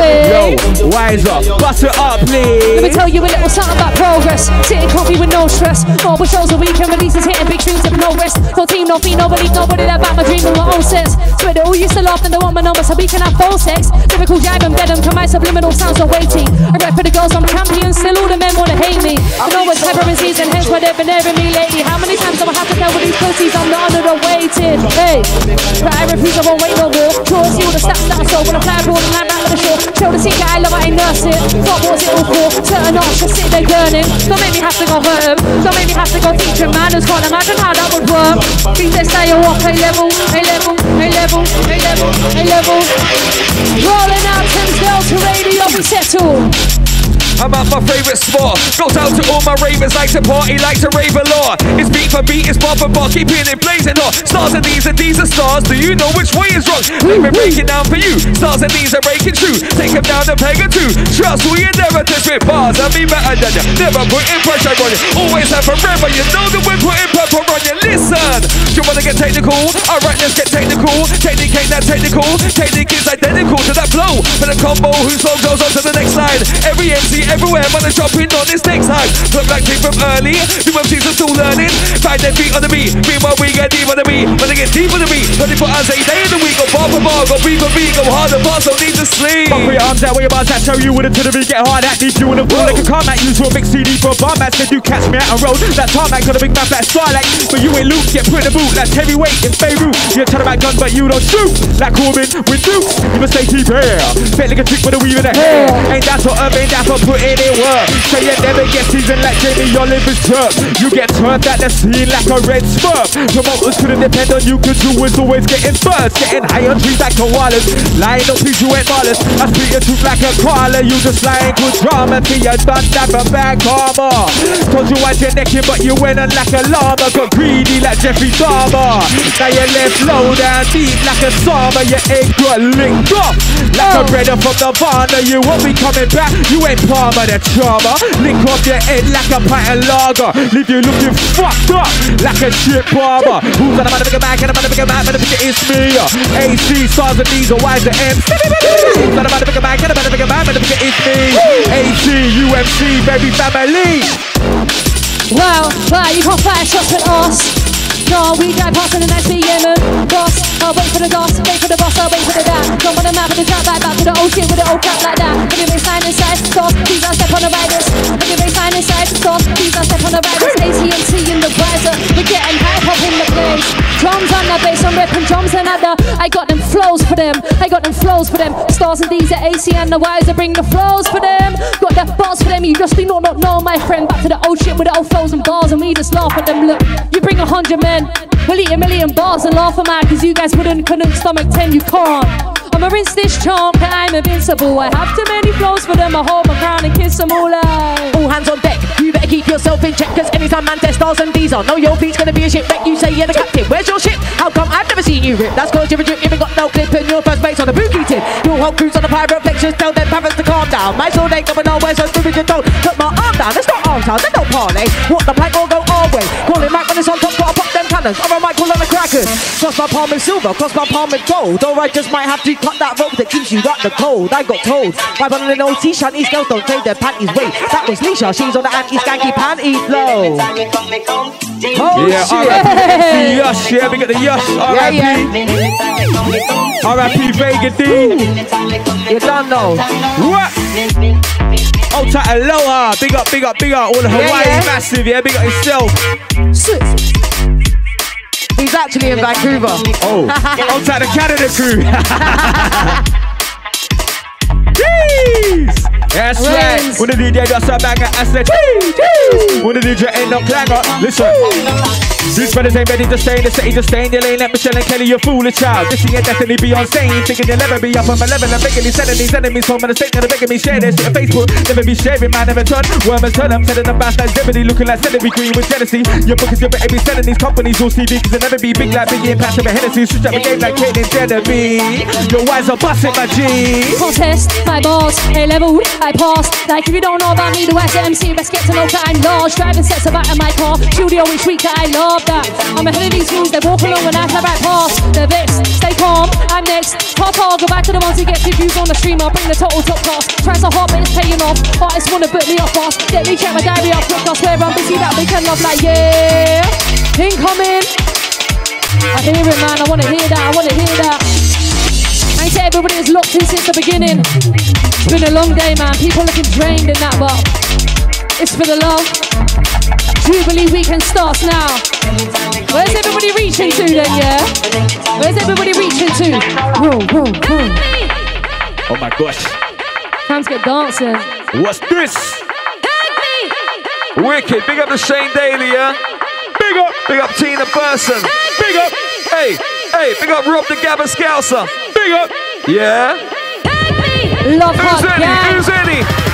Wise up. Bust it up, please. Let me tell you a little something about progress. Sitting coffee with no stress. Mobile shows a weekend releases, hitting big streams with no rest. No team, no fee, no believe, nobody back my dream in my own sense. Swear all used to laugh and they want my number so we can have full sex. Lyrical jive and bedlam, come my subliminal sounds are waiting. I rap for the girls, I'm champion, still all the men wanna hate me. I know it's February season, hence why they've been airing me lately. How many times do I have to tell with these pussies I'm not under the waiting? Hey, but I refuse, I won't wait no more. Sure, see all the stats that I saw when I fly abroad and land back to the shore. Show the secret, I love, I nurse it. What was it all for? Certain arts just sit there gurning. Don't make me have to go hurt 'em. Don't make me have to go teach 'em. Man, just can't imagine how that would work. Think they stay up, A level, A level, A level, A level, A level. Rolling out Thames Delta Radio, we settle. I'm at my favourite spot. Goes out to all my ravers, like to party, like to rave a lot. It's beat for beat, it's bar for bar, keeping it blazing hot. Stars and these and these are stars. Do you know which way is wrong? Let me break it down for you. Stars and these are breaking true. Take them down to peg or two. Trust we endeavor to spit bars and be better than you. Never putting pressure on you. Always have forever. You know that we're putting pepper on you. Listen, you wanna get technical? Alright, let's get technical. Technique ain't that technical. Technique is identical to that flow. For the combo whose flow goes on to the next line. Every MC, everywhere, man, I'm dropping on this next time. Look like team from early, new MCs are still learning. Find their feet on the beat, meanwhile we get deep on the beat. When they get deep on the beat, 24 hours a day in the week, go bar for bar, go beat for beat, go hard and fast, don't need to sleep. Fuck with your arms out, where your bars at, show you with it to the beat, get hard at, need you in the pool, like a car mat, use to a big CD for a bar mat, said you catch me out on road, that tarmac got a big map like Starlight, but you ain't Luke, get put in the boot, like heavyweight in Beirut, you're trying about guns, but you don't shoot, like Corbin with Dukes, you must stay deep here, bet like a trick with a weave in the hair, ain't that for urban, ain't that for putting in work, so you never get seasoned like Jamie Oliver's jerk, you get turned at the scene like a red spur, promoters couldn't depend on you, cause you was always getting first, getting high on trees like koalas, lying on trees you ain't ballers, I speak your truth like a koala, you just lying good drama, till you done that for back armor, told you I your necking, but you went on like a llama, got greedy like Jeffrey Dahmer, now you left low down deep like a summer, your egg got licked up, like a oh. brother from the Varna, you won't be coming back, you ain't Palmer the trauma, lick off your head like a pint of lager, leave you looking fucked up like a shit barber, who's on the man, bigger man, can I man, bigger man, man, bigger it's me, AC, stars and these are wise the M, who's on the man, bigger man, can I man, bigger man, man, bigger it's me, AC, UMC, baby family. Wow, wow, you can't fire shots at us. No, we drive past in the Yemen. Boss, I'll wait for the boss, wait for the boss, I'll wait for the dad. Jump on the map with the trap back, back to the old shit with the old cap like that. At me sign inside, stop, please don't step on the riders. At me sign inside, stop, please don't step on the riders. AT&T in the visor, we're getting hype up in the place. Drums on the bass, I'm ripping drums and other. I got flows for them, I got them flows for them. Stars and D's at AC and the wiser, bring the flows for them. Got the bars for them, you just do not, not know my friend. Back to the old shit with the old flows and bars, and we just laugh at them. Look, you bring a hundred men, we'll eat a million bars and laugh at mine, cause you guys wouldn't, couldn't stomach ten, you can't. I'ma rinse this charm, I'm invincible. I have too many flows for them, I hold my crown and kiss them all out. All hands on deck, you better keep yourself in check, cause anytime man stars and D's on, know your beat's gonna be a shipwreck. You say you're the captain, where's your ship? How come I've never seen you rip? That's cause you're a drip, got no clip and your first base on the boogie tip. Your whole crew's on the pirate flexures, tell them parents to calm down. My soul ain't going nowhere, so stupid you don't put my arm down. It's not arms down, there's no parlay. Walk the plank or go our way? Call it Mac when it's on top, cannons. Or I might call on the crackers. Cross my palm with silver, cross my palm with gold. I just might have to cut that rope that keeps you got the cold. I got told by one of the OT shanties girls don't trade their panties. Wait, that was Nisha, she's on the anti skanky panty flow. Oh Yeah, shit. R.I.P. Yush, yeah, we got the Yush, Yeah, R.I.P. R.I.P. Vega D. You don't know. What? Oh, tight aloha. Big up, big up, big up. All the Yeah, Hawaii yeah. massive, yeah. Big up yourself. He's actually in Vancouver. Oh, (laughs) tight the Canada crew. (laughs) Jeez. That's right. When the DJ does a banger, I said. When the DJ ain't no clanger, listen. These brothers ain't ready to stay in the city, just stay in your lane. Let Michelle and Kelly, you're foolish child. This ain't destiny beyond sane. Thinking you'll never be up on my level. I'm making these enemies, enemies home in the state. They're begging me share this shit on Facebook. Never be sharing, man, never turn. Worm and turn. I'm them bass like Zebedee, looking like celery green with jealousy. Your book is your better be selling these companies all CV, cause they'll never be big like Biggie and Patrick Hennessy. Switch up the game like Caitlyn Genevieve. Your wise are busting my G. Contest, my boss, A level, I pass. Like if you don't know about me, the West MC, best get to know that I'm large. Driving sets about in my car, studio each week that I love that. I'm ahead of these fools, they walk along when I fly right past. They're vexed, stay calm, I'm next. Pop I'll go back to the ones who get two views on the stream. I'll bring the total top class. Try so hard, but it's paying off. Artists wanna book me off fast. Let me check my diary up quick. I swear I'm busy that weekend. Love like yeah, incoming. I hear it, man. I wanna hear that. I wanna hear that. I say everybody is locked in since the beginning. It's been a long day, man. People looking drained in that, but it's for the love. Jubilee weekend starts now. Where's everybody reaching to then, yeah? Where's everybody reaching to? Roll, roll, roll. Oh my gosh. Time to get dancing. What's this? Wicked. Big up to Shane Daly, yeah? Big up. Big up Tina Person. Big up. Hey, hey, big up Rob the Gabba Scouser. Big up. Yeah? Love Who's hot any? gang. Who's any?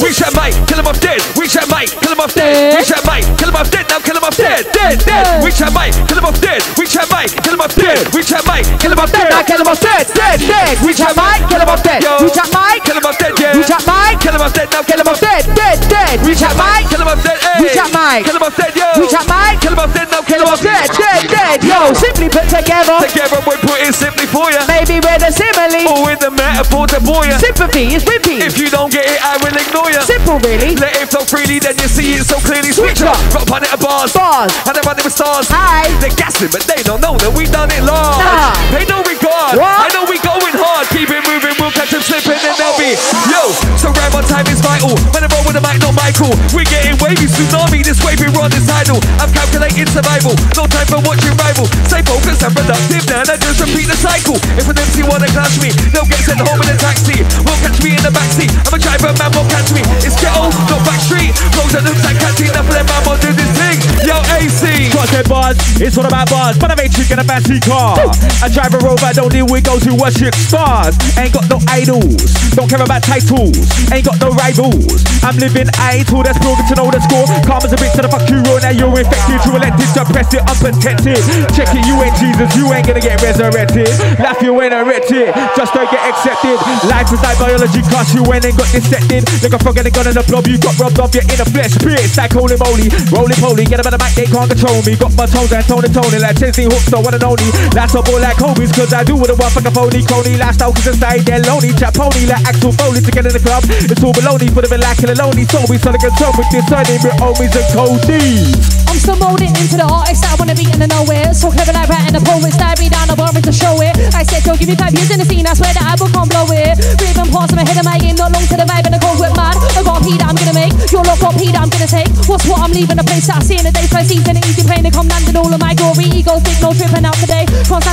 Reach that mic, kill him off dead. Reach that mic, kill him off dead. Reach that mic, kill him off dead. Now kill him off dead, dead, dead. Reach that mic, kill him off dead. Reach that mic, kill him off dead. Reach that mic, kill him off dead. Now kill him off dead, dead, dead. Reach that mic, kill him off dead. Reach that mic, Kill him off dead, yeah. reach that mic, Kill him off dead. Now kill him off dead, dead, dead. Reach that mic, Kill him off dead. Reach that mic. Kill him off dead, yo. reach that mic, Kill him off dead. Now kill him off dead, dead, dead. Yo, simply put together. Together we put it simply for you. Maybe where the simile. Or with the metaphor to buoy. Sympathy is me. If you don't get it, I will ignore ya. Simple, really. Let it flow freely, then you see it so clearly. Switch up, rock on it a bars. Bars. And they're running with stars. Hi. They're gassing, but they don't know that we've done it large. Nah. Pay no regard. What? I know we going hard. Keep it moving, we'll catch them slipping, and they'll be. Yo, so rhyme on time is vital. When I roll with the mic, not Michael. We're getting wavy, tsunami. This wave we run is tidal. I'm calculating survival. No time for watching rival. Stay focused and productive, then I just repeat the cycle. If an MC wanna clash me, they'll get sent home in a taxi. Won't catch me in the backseat. I'm a driver, man, won't catch me. It's ghetto, not back street. Flows that looks like catchy, enough of them, man, do this thing. Yo, AC. Said bars, it's all about bars. But I ain't trick in a fancy car. I drive a rover, don't deal with girls who worship stars. Ain't got no idols, don't care about titles. Ain't got no rivals. I'm living idle, that's broken to know the score. Calm as a bitch to the fuck you roll, now you're infected. You elected, suppress it, unprotected. Check it, you ain't Jesus, you ain't gonna get resurrected. Laugh, you ain't erected, just don't get accepted. Life is like biology, class you ain't got dissected. Like a frog and a gun and a blob, you got robbed of your inner flesh. Spirits like holy moly, roly poly. Get about the mic, they can't control me. Got my tones and tone and tone like Tennessee hooks, the one and only. Last up all like Kobe's, cause I do what I want, fuck a phony, crony. Lifestyle, cause inside they're lonely. Chat pony like Axel Foley to get in the club. It's all baloney, for the like and lonely. So we started get with this surname with homies and codees. I'm still molding into the artist that I wanna be in the nowhere. So clever like writing the poets, me down the bar to show it. I said, don't give me five years in the scene, I swear that I will come blow it. Ripping past my head of my game, not long to the vibe and the cold whip man. I got a that I'm gonna make, your lot got P that I'm gonna take. What's what I'm leaving the place that I see in the day first season, easy playing to come landing all of my glory. Egos big, no tripping out today.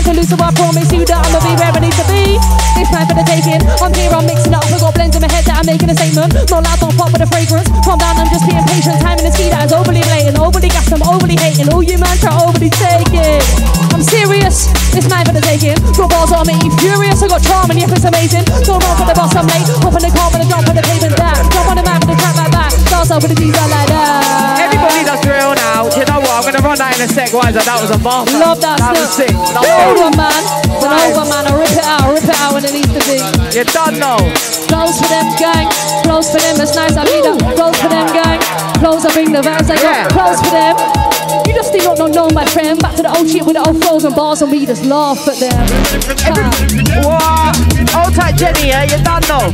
To lose, so I promise you that I'ma be where I need to be. It's time for the taking. I'm here, I'm mixing up. I got blends in my head that I'm making a statement. No loud, don't pop with the fragrance. Calm down, I'm just being patient. Time in the ski that is overly blatant, overly gassed, I'm overly hating. All you man try overly taking. I'm serious, it's mine for the taking. Got balls on me, furious. I got charm and yep, it's amazing. Don't run for the boss, I'm late. Hop in the car, but I jump on the pavement down. Jump on the map with the trap like that. Stars up with the diesel like that. Everybody does drill now. You know what? I'm gonna run that in a sec. Why is that? That was a bomb. Love that, That was sick. It's over, man. An over, man. I rip it out, I rip it out when it needs to be. You done know. Close for them, gang. Close for them. It's nice. I mean that. Close for them, gang. Close. I bring the vibes. I got close for them. You just do not know, my friend. Back to the old shit with the old flows and bars, and we just laugh at them. What? Hold tight, Jenny. Yeah, you done know.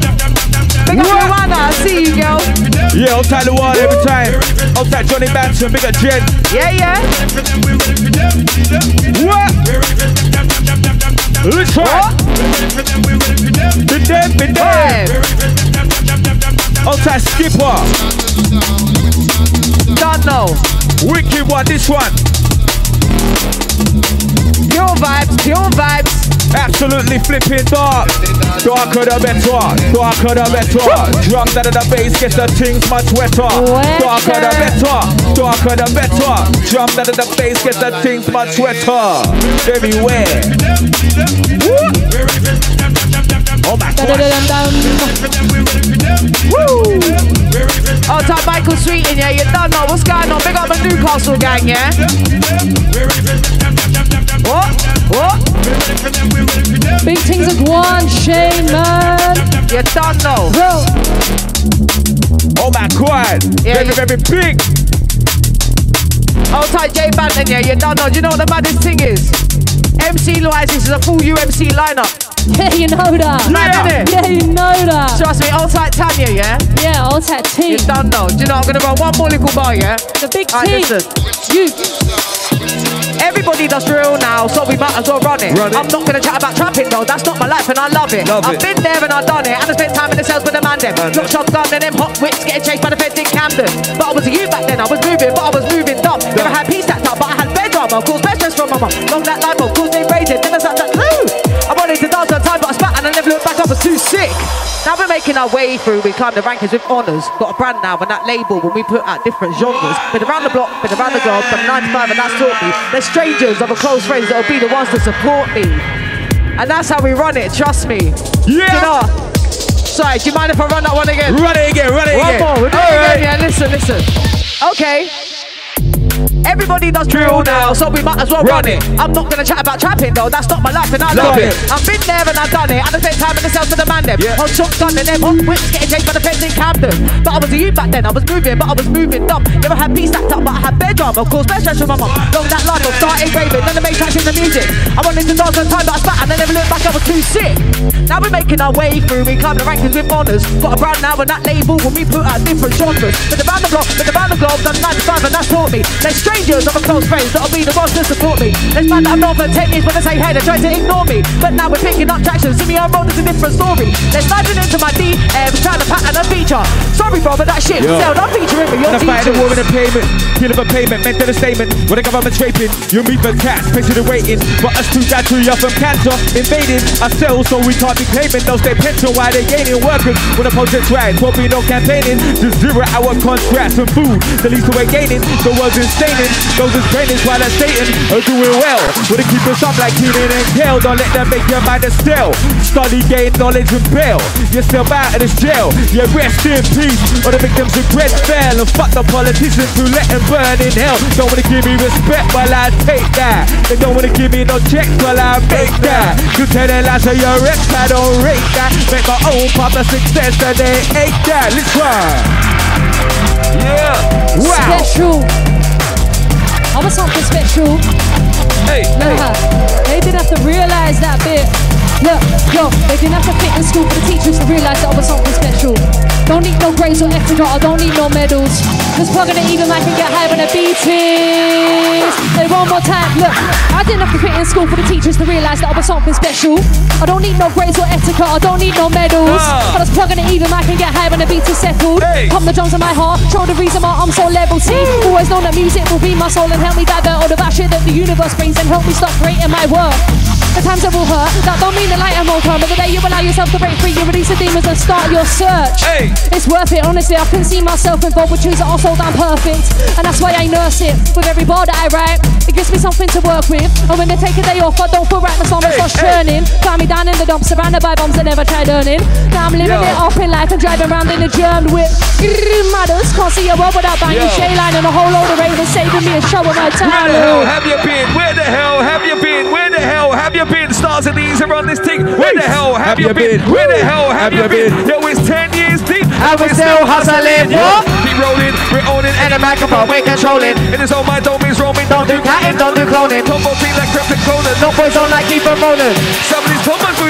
Big up Joanna. I see you, girl. Yeah, I'll tie the wall every time. I'll tie Johnny Manson, bigger Jen. Yeah, yeah. What? Let's try. Been there, been there. Five. I'll tie Skipper. Done know. Wicked one, this one. Pure vibes. Pure vibes. Absolutely flipping dark. Darker the better. Darker the better. Drum that of the bass gets the things much wetter. Darker the better. Darker the better. Drum that of the bass gets the things much wetter. Everywhere. Oh my god. Woo. Hold tight, Michael Sweeten. Yeah, you done know. What's going on? Big up the Newcastle gang. Yeah. What? What? Big things are going, Shane, man. You done know. Bro, Oh my god. Yeah, very, you- very big. Hold tight, Jay Banton. Yeah, you done know. Do you know what the baddest thing is? MC wise, this is a full UMC lineup. Yeah, you know that. Mad, innit? Yeah, you know that. Trust me. Hold tight, Tanya. Yeah. Yeah, I'll take You T. done know. Do you know I'm gonna run one more little bar? Yeah. The big Alright, T. listen. You. Everybody does drill now, so we might as well run it. Run it. I'm not gonna chat about trapping though, that's not my life and I love it. Love I've it. been there and I've done it, and I spent time in the cells with the man them. Man Look shotgun and them hot whips getting chased by the feds in Camden. But I was a youth back then, I was moving, but I was moving dumb. Never had peace that time, but I had bed drama. Of course, best friends from my mum. Long that life, of course, sick. Now we're making our way through, we climb the rankings with honours. Got a brand now and that label when we put out different genres. Been around the block, been around the globe, from 95 and that's taught me. They're strangers of a close friends that'll be the ones to support me. And that's how we run it, trust me. Yeah. You know? Sorry, do you mind if I run that one again? Run it again, run it One again. more, we'll do All it right. again, yeah, listen, listen. Okay. Everybody does drill now, so we might as well run, Run it. it. I'm not gonna chat about trapping though, that's not my life and I Love love it. it. I've been there and I've done it. At the same time in the cells to the man them. Yeah. Hot shotgun and them hot whips getting chased by the feds in Camden. But I was a youth back then, I was moving, but I was moving dumb. Never had peace stacked up, but I had bed drama. Of course, best stress from my mum. Long that line, of started raving, none of make tracks in the music. I wanted to dance on time, but I spat and I never looked back, I was too sick. Now we're making our way through, we climb the rankings with honours. Got a brand now and that label when we put out different genres. But the round the block, but the round the globe, done 95 and that's taught me. They're strangers, I'm a close friends, that'll be the ones to support me. Let's find that I'm known for 10 years when they say hey, they try to ignore me. But now we're picking up traction, see me on road, it's a different story. Let's slide it into my DMs, trying to pattern a feature. Sorry, bro, but that shit, Yo. sell, I'm featuring with your And I fight the war in a payment, kill of a payment, meant to the statement. When the government's raping, you meet for cats, patiently waiting. But us two got too young from cancer, invading ourselves, so we can't be claiming. They'll stay pension while they're gaining workers. When the politics right, won't be no campaigning. Just zero hour contracts and food. The least we're gaining, the world's insane. Those is training while they're Satan are oh, doing well. Would it keep us up like Keenan and Kale? Don't let them make your mind a still. Study, gain knowledge and bail. Yourself out of this jail. Yeah, rest in peace. Or the victims of great fail. And fuck the politicians who let them burn in hell. Don't wanna give me respect while I take that. They don't wanna give me no checks while I make that. You tell them lies to your ex, I don't rate that. Make my own pop a success and they ain't that. Let's run. Yeah. Wow. Special. I was something special. Hey, hey. they didn't have to realize that bit. Look, yo, they didn't have to fit in school for the teachers to realize that I was something special. Don't need no grades or extra, I don't need no medals. Just plugging it even I can get high when the beat is. Hey, one more time, look, I didn't have to fit in school for the teachers to realize that I was something special. I don't need no grades or etiquette, I don't need no medals. Ah. I just plugging it even I can get high when the beat is settled. Hey. Pump the drums in my heart, show the reason why I'm so level C. Always known that music will be my soul and help me divert all the bad shit that the universe brings and help me stop creating my work. The times that will hurt, that don't mean the light and won't come. But the day you allow yourself to break free, you release the demons and start your search. Hey. It's worth it, honestly. I can see myself involved with tunes that are so damn perfect. And that's why I nurse it. With every bar that I write, it gives me something to work with. And when they take a day off, I don't feel right, my stomach Hey, starts hey. churning. Find me down in the dumps, surrounded by bombs that never tried earning. Now I'm living Yo. it up in life and driving around in a germed whip. Matters, can't see a world without banging Yo. Shay line and a whole load of ravens saving me and showing my time. Where the hell have you been? Where the hell have you been? Where the hell have you been? Stars and these are on this thing. Where the hell have you been? Where the hell have you been? Yo, it's 10 years deep. And we're still hustling, what? Keep rolling, we're owning And the microphone, we're controlling. And it's all my domains roaming. Don't do catting, don't do cloning. Combo team like Cryptic Conan. No boys on like keep on rolling. Some of these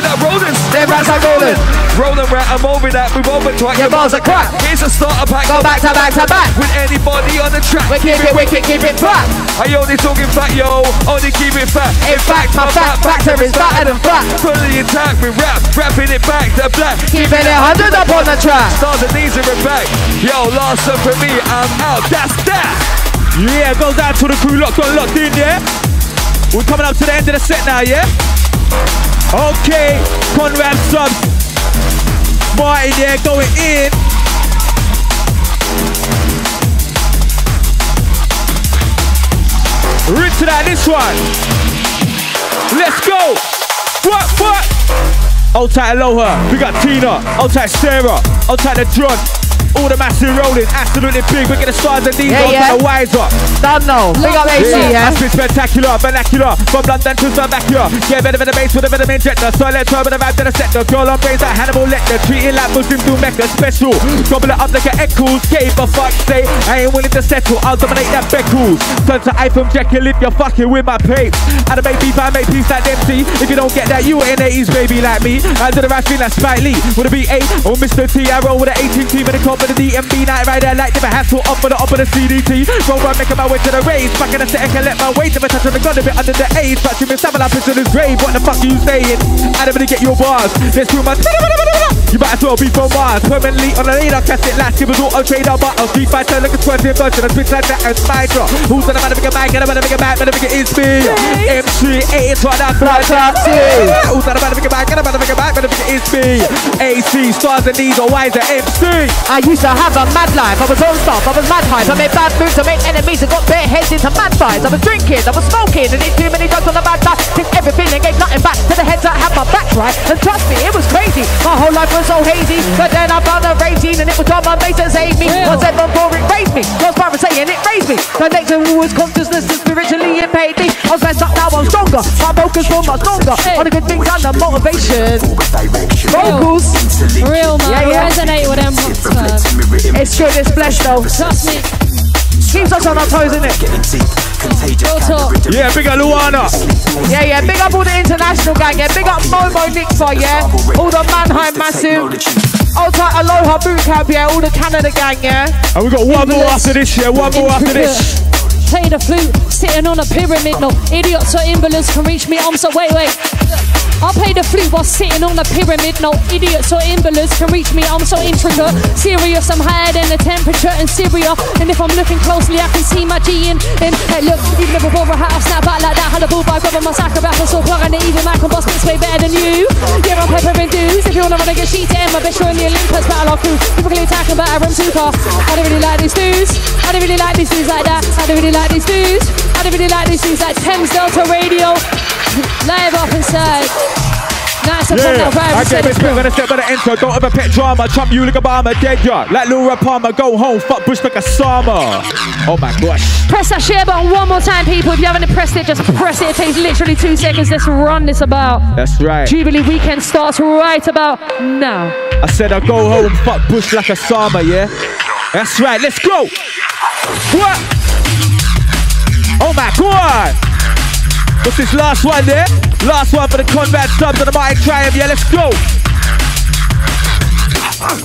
that rolling. Their raps are rolling. Rolling right, I'm over that. Move over to Your bars are crap. Here's a starter pack. Go back to back to back. With anybody on the track. We keep it wicked, keep it flat. I only talking fat, yo. Only keep it fat. In fact, my fat factor is fatter than flat. Fully intact with rap, rapping it back to black. Keeping it hundred up on the track. Stars and knees are back. Yo, last one for me, I'm out. That's that. Yeah, goes down to the crew locked on, locked in, yeah? We're coming up to the end of the set now, yeah? Okay, Conrad subs. Martin, yeah, going in. Rinse it out this one. Let's go. What, what? Old tight Aloha, we got Tina, old tight Sarah, old tight the John. All the massive rolling, absolutely big. We're gonna start the knees Yeah, on yeah. the wiser. Done now. Big up AC, yeah. I spit spectacular, vernacular, from London to Slovakia. Yeah, better than the bass with a of injector. So let's turn the vibe to the sector. Girl on brains like Hannibal Lecter, treating like Muslim do Mecca special. Gobble it up like an echoes, gay for fuck's sake. I ain't willing to settle, I'll dominate that Beckles. Turn to I from Jekyll if you're fucking with my papes. I don't make beef, I make peace like Dempsey. If you don't get that, you ain't 80s baby like me. I do the right thing like Spike Lee. With a B8 or Mr. T, I roll with an 18 team in the comp with the DMB. Night there like different hassle up for the up of the CDT. Roll right, making my way to the race. Back in the set, can let my weight never touch on the gun a bit under the age. But you been stabbing up into this grave. What the fuck are you saying? I don't really get your bars. Let's do my. You might as well be from Mars. Permanently on the radar, cast it last. Give us all a trader, but I'll street fighter like a twerking version. A bitch like that and spider. Who's on the man, bigger bag, and a bigger bag, man, bigger is me. MC, 8 is what that's like. Who's on the man, bigger bag, and a bigger bag, man, bigger is me. AC, stars and these are wise at MC. I used to have a mad life. I was on stuff. I was mad hype. I made bad moves. I made enemies. I got bare heads into mad fights. I was drinking. I was smoking. And did too many drugs on the bad side. Took everything and gave nothing back to the heads that had my back right. And trust me, it was crazy. My whole life was so hazy. But then I found a regime and it was on my mates that saved me. Real. One seven four, it raised me. God's power saying it raised me. Connected was consciousness and spiritually it paid me. I was messed up, now I'm stronger. My focus was much stronger. Hey. On the good things and the motivation. Vocals. Real man, Yeah, yeah. resonate with them hooks, man. It's good, it's blessed though. Trust me, Keeps us on our toes, innit? real talk. Yeah, big up Luana. Yeah, yeah. Big up all the international gang, yeah. Big up Momo Nixar, yeah. All the Mannheim Massive. Old tight Aloha Boot Camp, yeah. All the Canada gang, yeah. And we got one more after this, yeah. One more after this. (laughs) Play the flute, sitting on a pyramid. No idiots or invalids can reach me. I'm so wait, wait. I'll play the flute while sitting on a pyramid. No idiots or invalids can reach me. I'm so intricate, serious. I'm higher than the temperature in Syria. And if I'm looking closely, I can see my G in. in. Hey, look, even if I bore a hat, I snap back like that. Hullabaloo by grabbing my sack of rappers, so plugging it. Even Mac and Boss way better than you. Yeah, I'm peppering dudes. If you wanna run and get sheeted, my best show in the Olympus battle our crew. Typically attacking about a room two car. I don't really like these dudes. I don't really like these dudes like that. I don't really like these dudes. I don't really like these dudes like Thames Delta Radio. (laughs) Live up inside. Nice and Yeah, I vibe. get respect when I step by the intro. Don't ever pet drama. Trump you like Obama, dead ya. Like Laura Palmer, go home. Fuck Bush like a summer. Oh my gosh. Press that share button one more time, people. If you haven't pressed it, just press it. It takes literally two seconds. Let's run this about. That's right. Jubilee weekend starts right about now. I said I go home, fuck Bush like a summer, yeah? That's right, let's go. What? Oh my god. What's this last one there? Last one for the Conrad subs and the mighty triumph, yeah, let's go.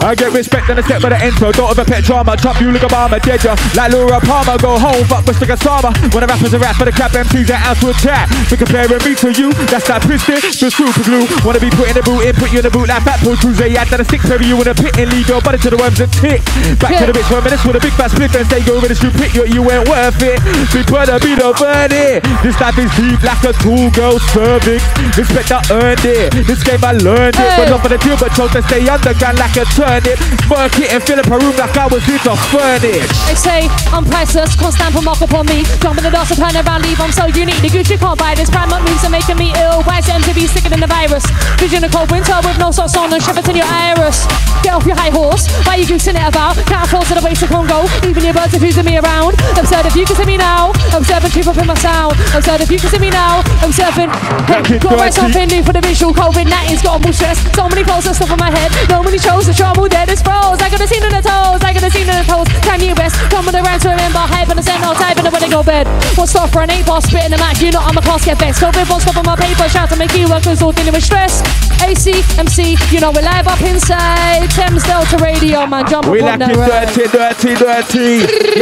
I get respect and I step by the intro. Don't ever pet drama. Trump you like Obama, dead ya. Like Laura Palmer, go home, fuck Bush like a. When the rappers are rap for the crap MCs are out to attack. For comparing me to you, that's that piston, the super glue. Wanna be put in the boot in, put you in the boot like pull cruise. Yeah, that a stick bury you in a pit and leave your body to the worms and tick. Back to the bitch for a minute with a big fat split and say go over the pick you, you ain't worth it. We put a beat up burn it. This life is deep like a two girl cervix. Respect I earned it. This game I learned it. But Hey. not for the deal, but chose to stay underground like a turnip. Work it and fill up a room like I was here to furnish. They say I'm priceless, can't stand for mark upon me. Jump in the dust and turn around, leave. I'm so unique. The Gucci can't buy this. Prime up moves are making me ill. Why is MTV sicker than the virus? Vision of cold winter with no socks on and shiver to your iris. Get off your high horse. Why you goosing it about? Can't afford to the waste of Congo. Even your birds are fusing me around. Observe if you can see me now. Observing truth up in my sound. Observe if you can see me now. Observing. Hey, in write something new for the visual. COVID 19's got more stress. So many posts and stuff on my head. No many shows. The trouble dead is froze. I could have seen in the toes. I could have seen in the toes. Time you rest. Come on around to remember. Hype and the send no type and when they go bed. What's off for an eight ball spit in the mat? You know I'm a cost get vexed. COVID won't stop on my paper. Shout to make you workers all dealing with stress. AC, MC, you know we're live up inside. Thames Delta Radio, man. Jump We up on like it dirty, dirty, dirty.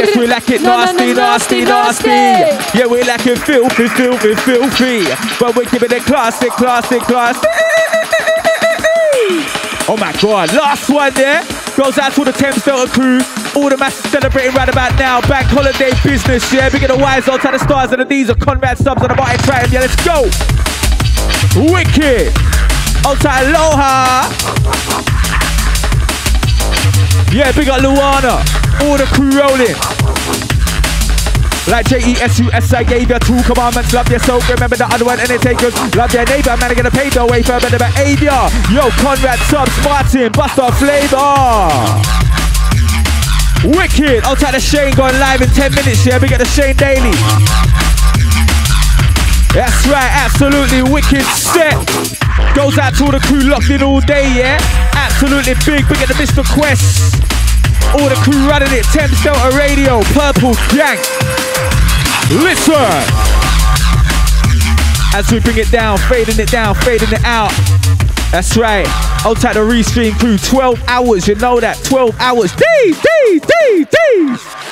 Yes, we like it (laughs) No, no, nasty, no, nasty, nasty, nasty. nasty. Yeah, we like it filthy, filthy, filthy. But we give it a classic, classic, classic. (laughs) Oh my god, last one there. Goes out to the Thames Delta crew. All the masses celebrating right about now. Bank holiday business, yeah. Big of the wise outside the stars and the D's of Conrad subs and the Martin Triumph. Yeah, let's go. Wicked. Outside Aloha. Yeah, big up Luana. All the crew rolling. Like J-E-S-U-S, I gave two commandments. Love yourself, remember the other one, and it takers. Love your neighbor, man, I'm gonna pay the way for better behavior. Yo, Conrad, subs, Martin, Buster, Flavor. Wicked. I'll Outside the Shane going live in 10 minutes, yeah. We get the Shane Daily. That's right, absolutely wicked set. Goes out to all the crew locked in all day, yeah. Absolutely big, big at the Mr. Quest. All the crew running it, Thames Delta Radio, Purple Gang. Listen. As we bring it down, fading it down, fading it out. That's right. Outside the Restream crew, 12 hours, you know that, 12 hours. D's, D's, D's, D's.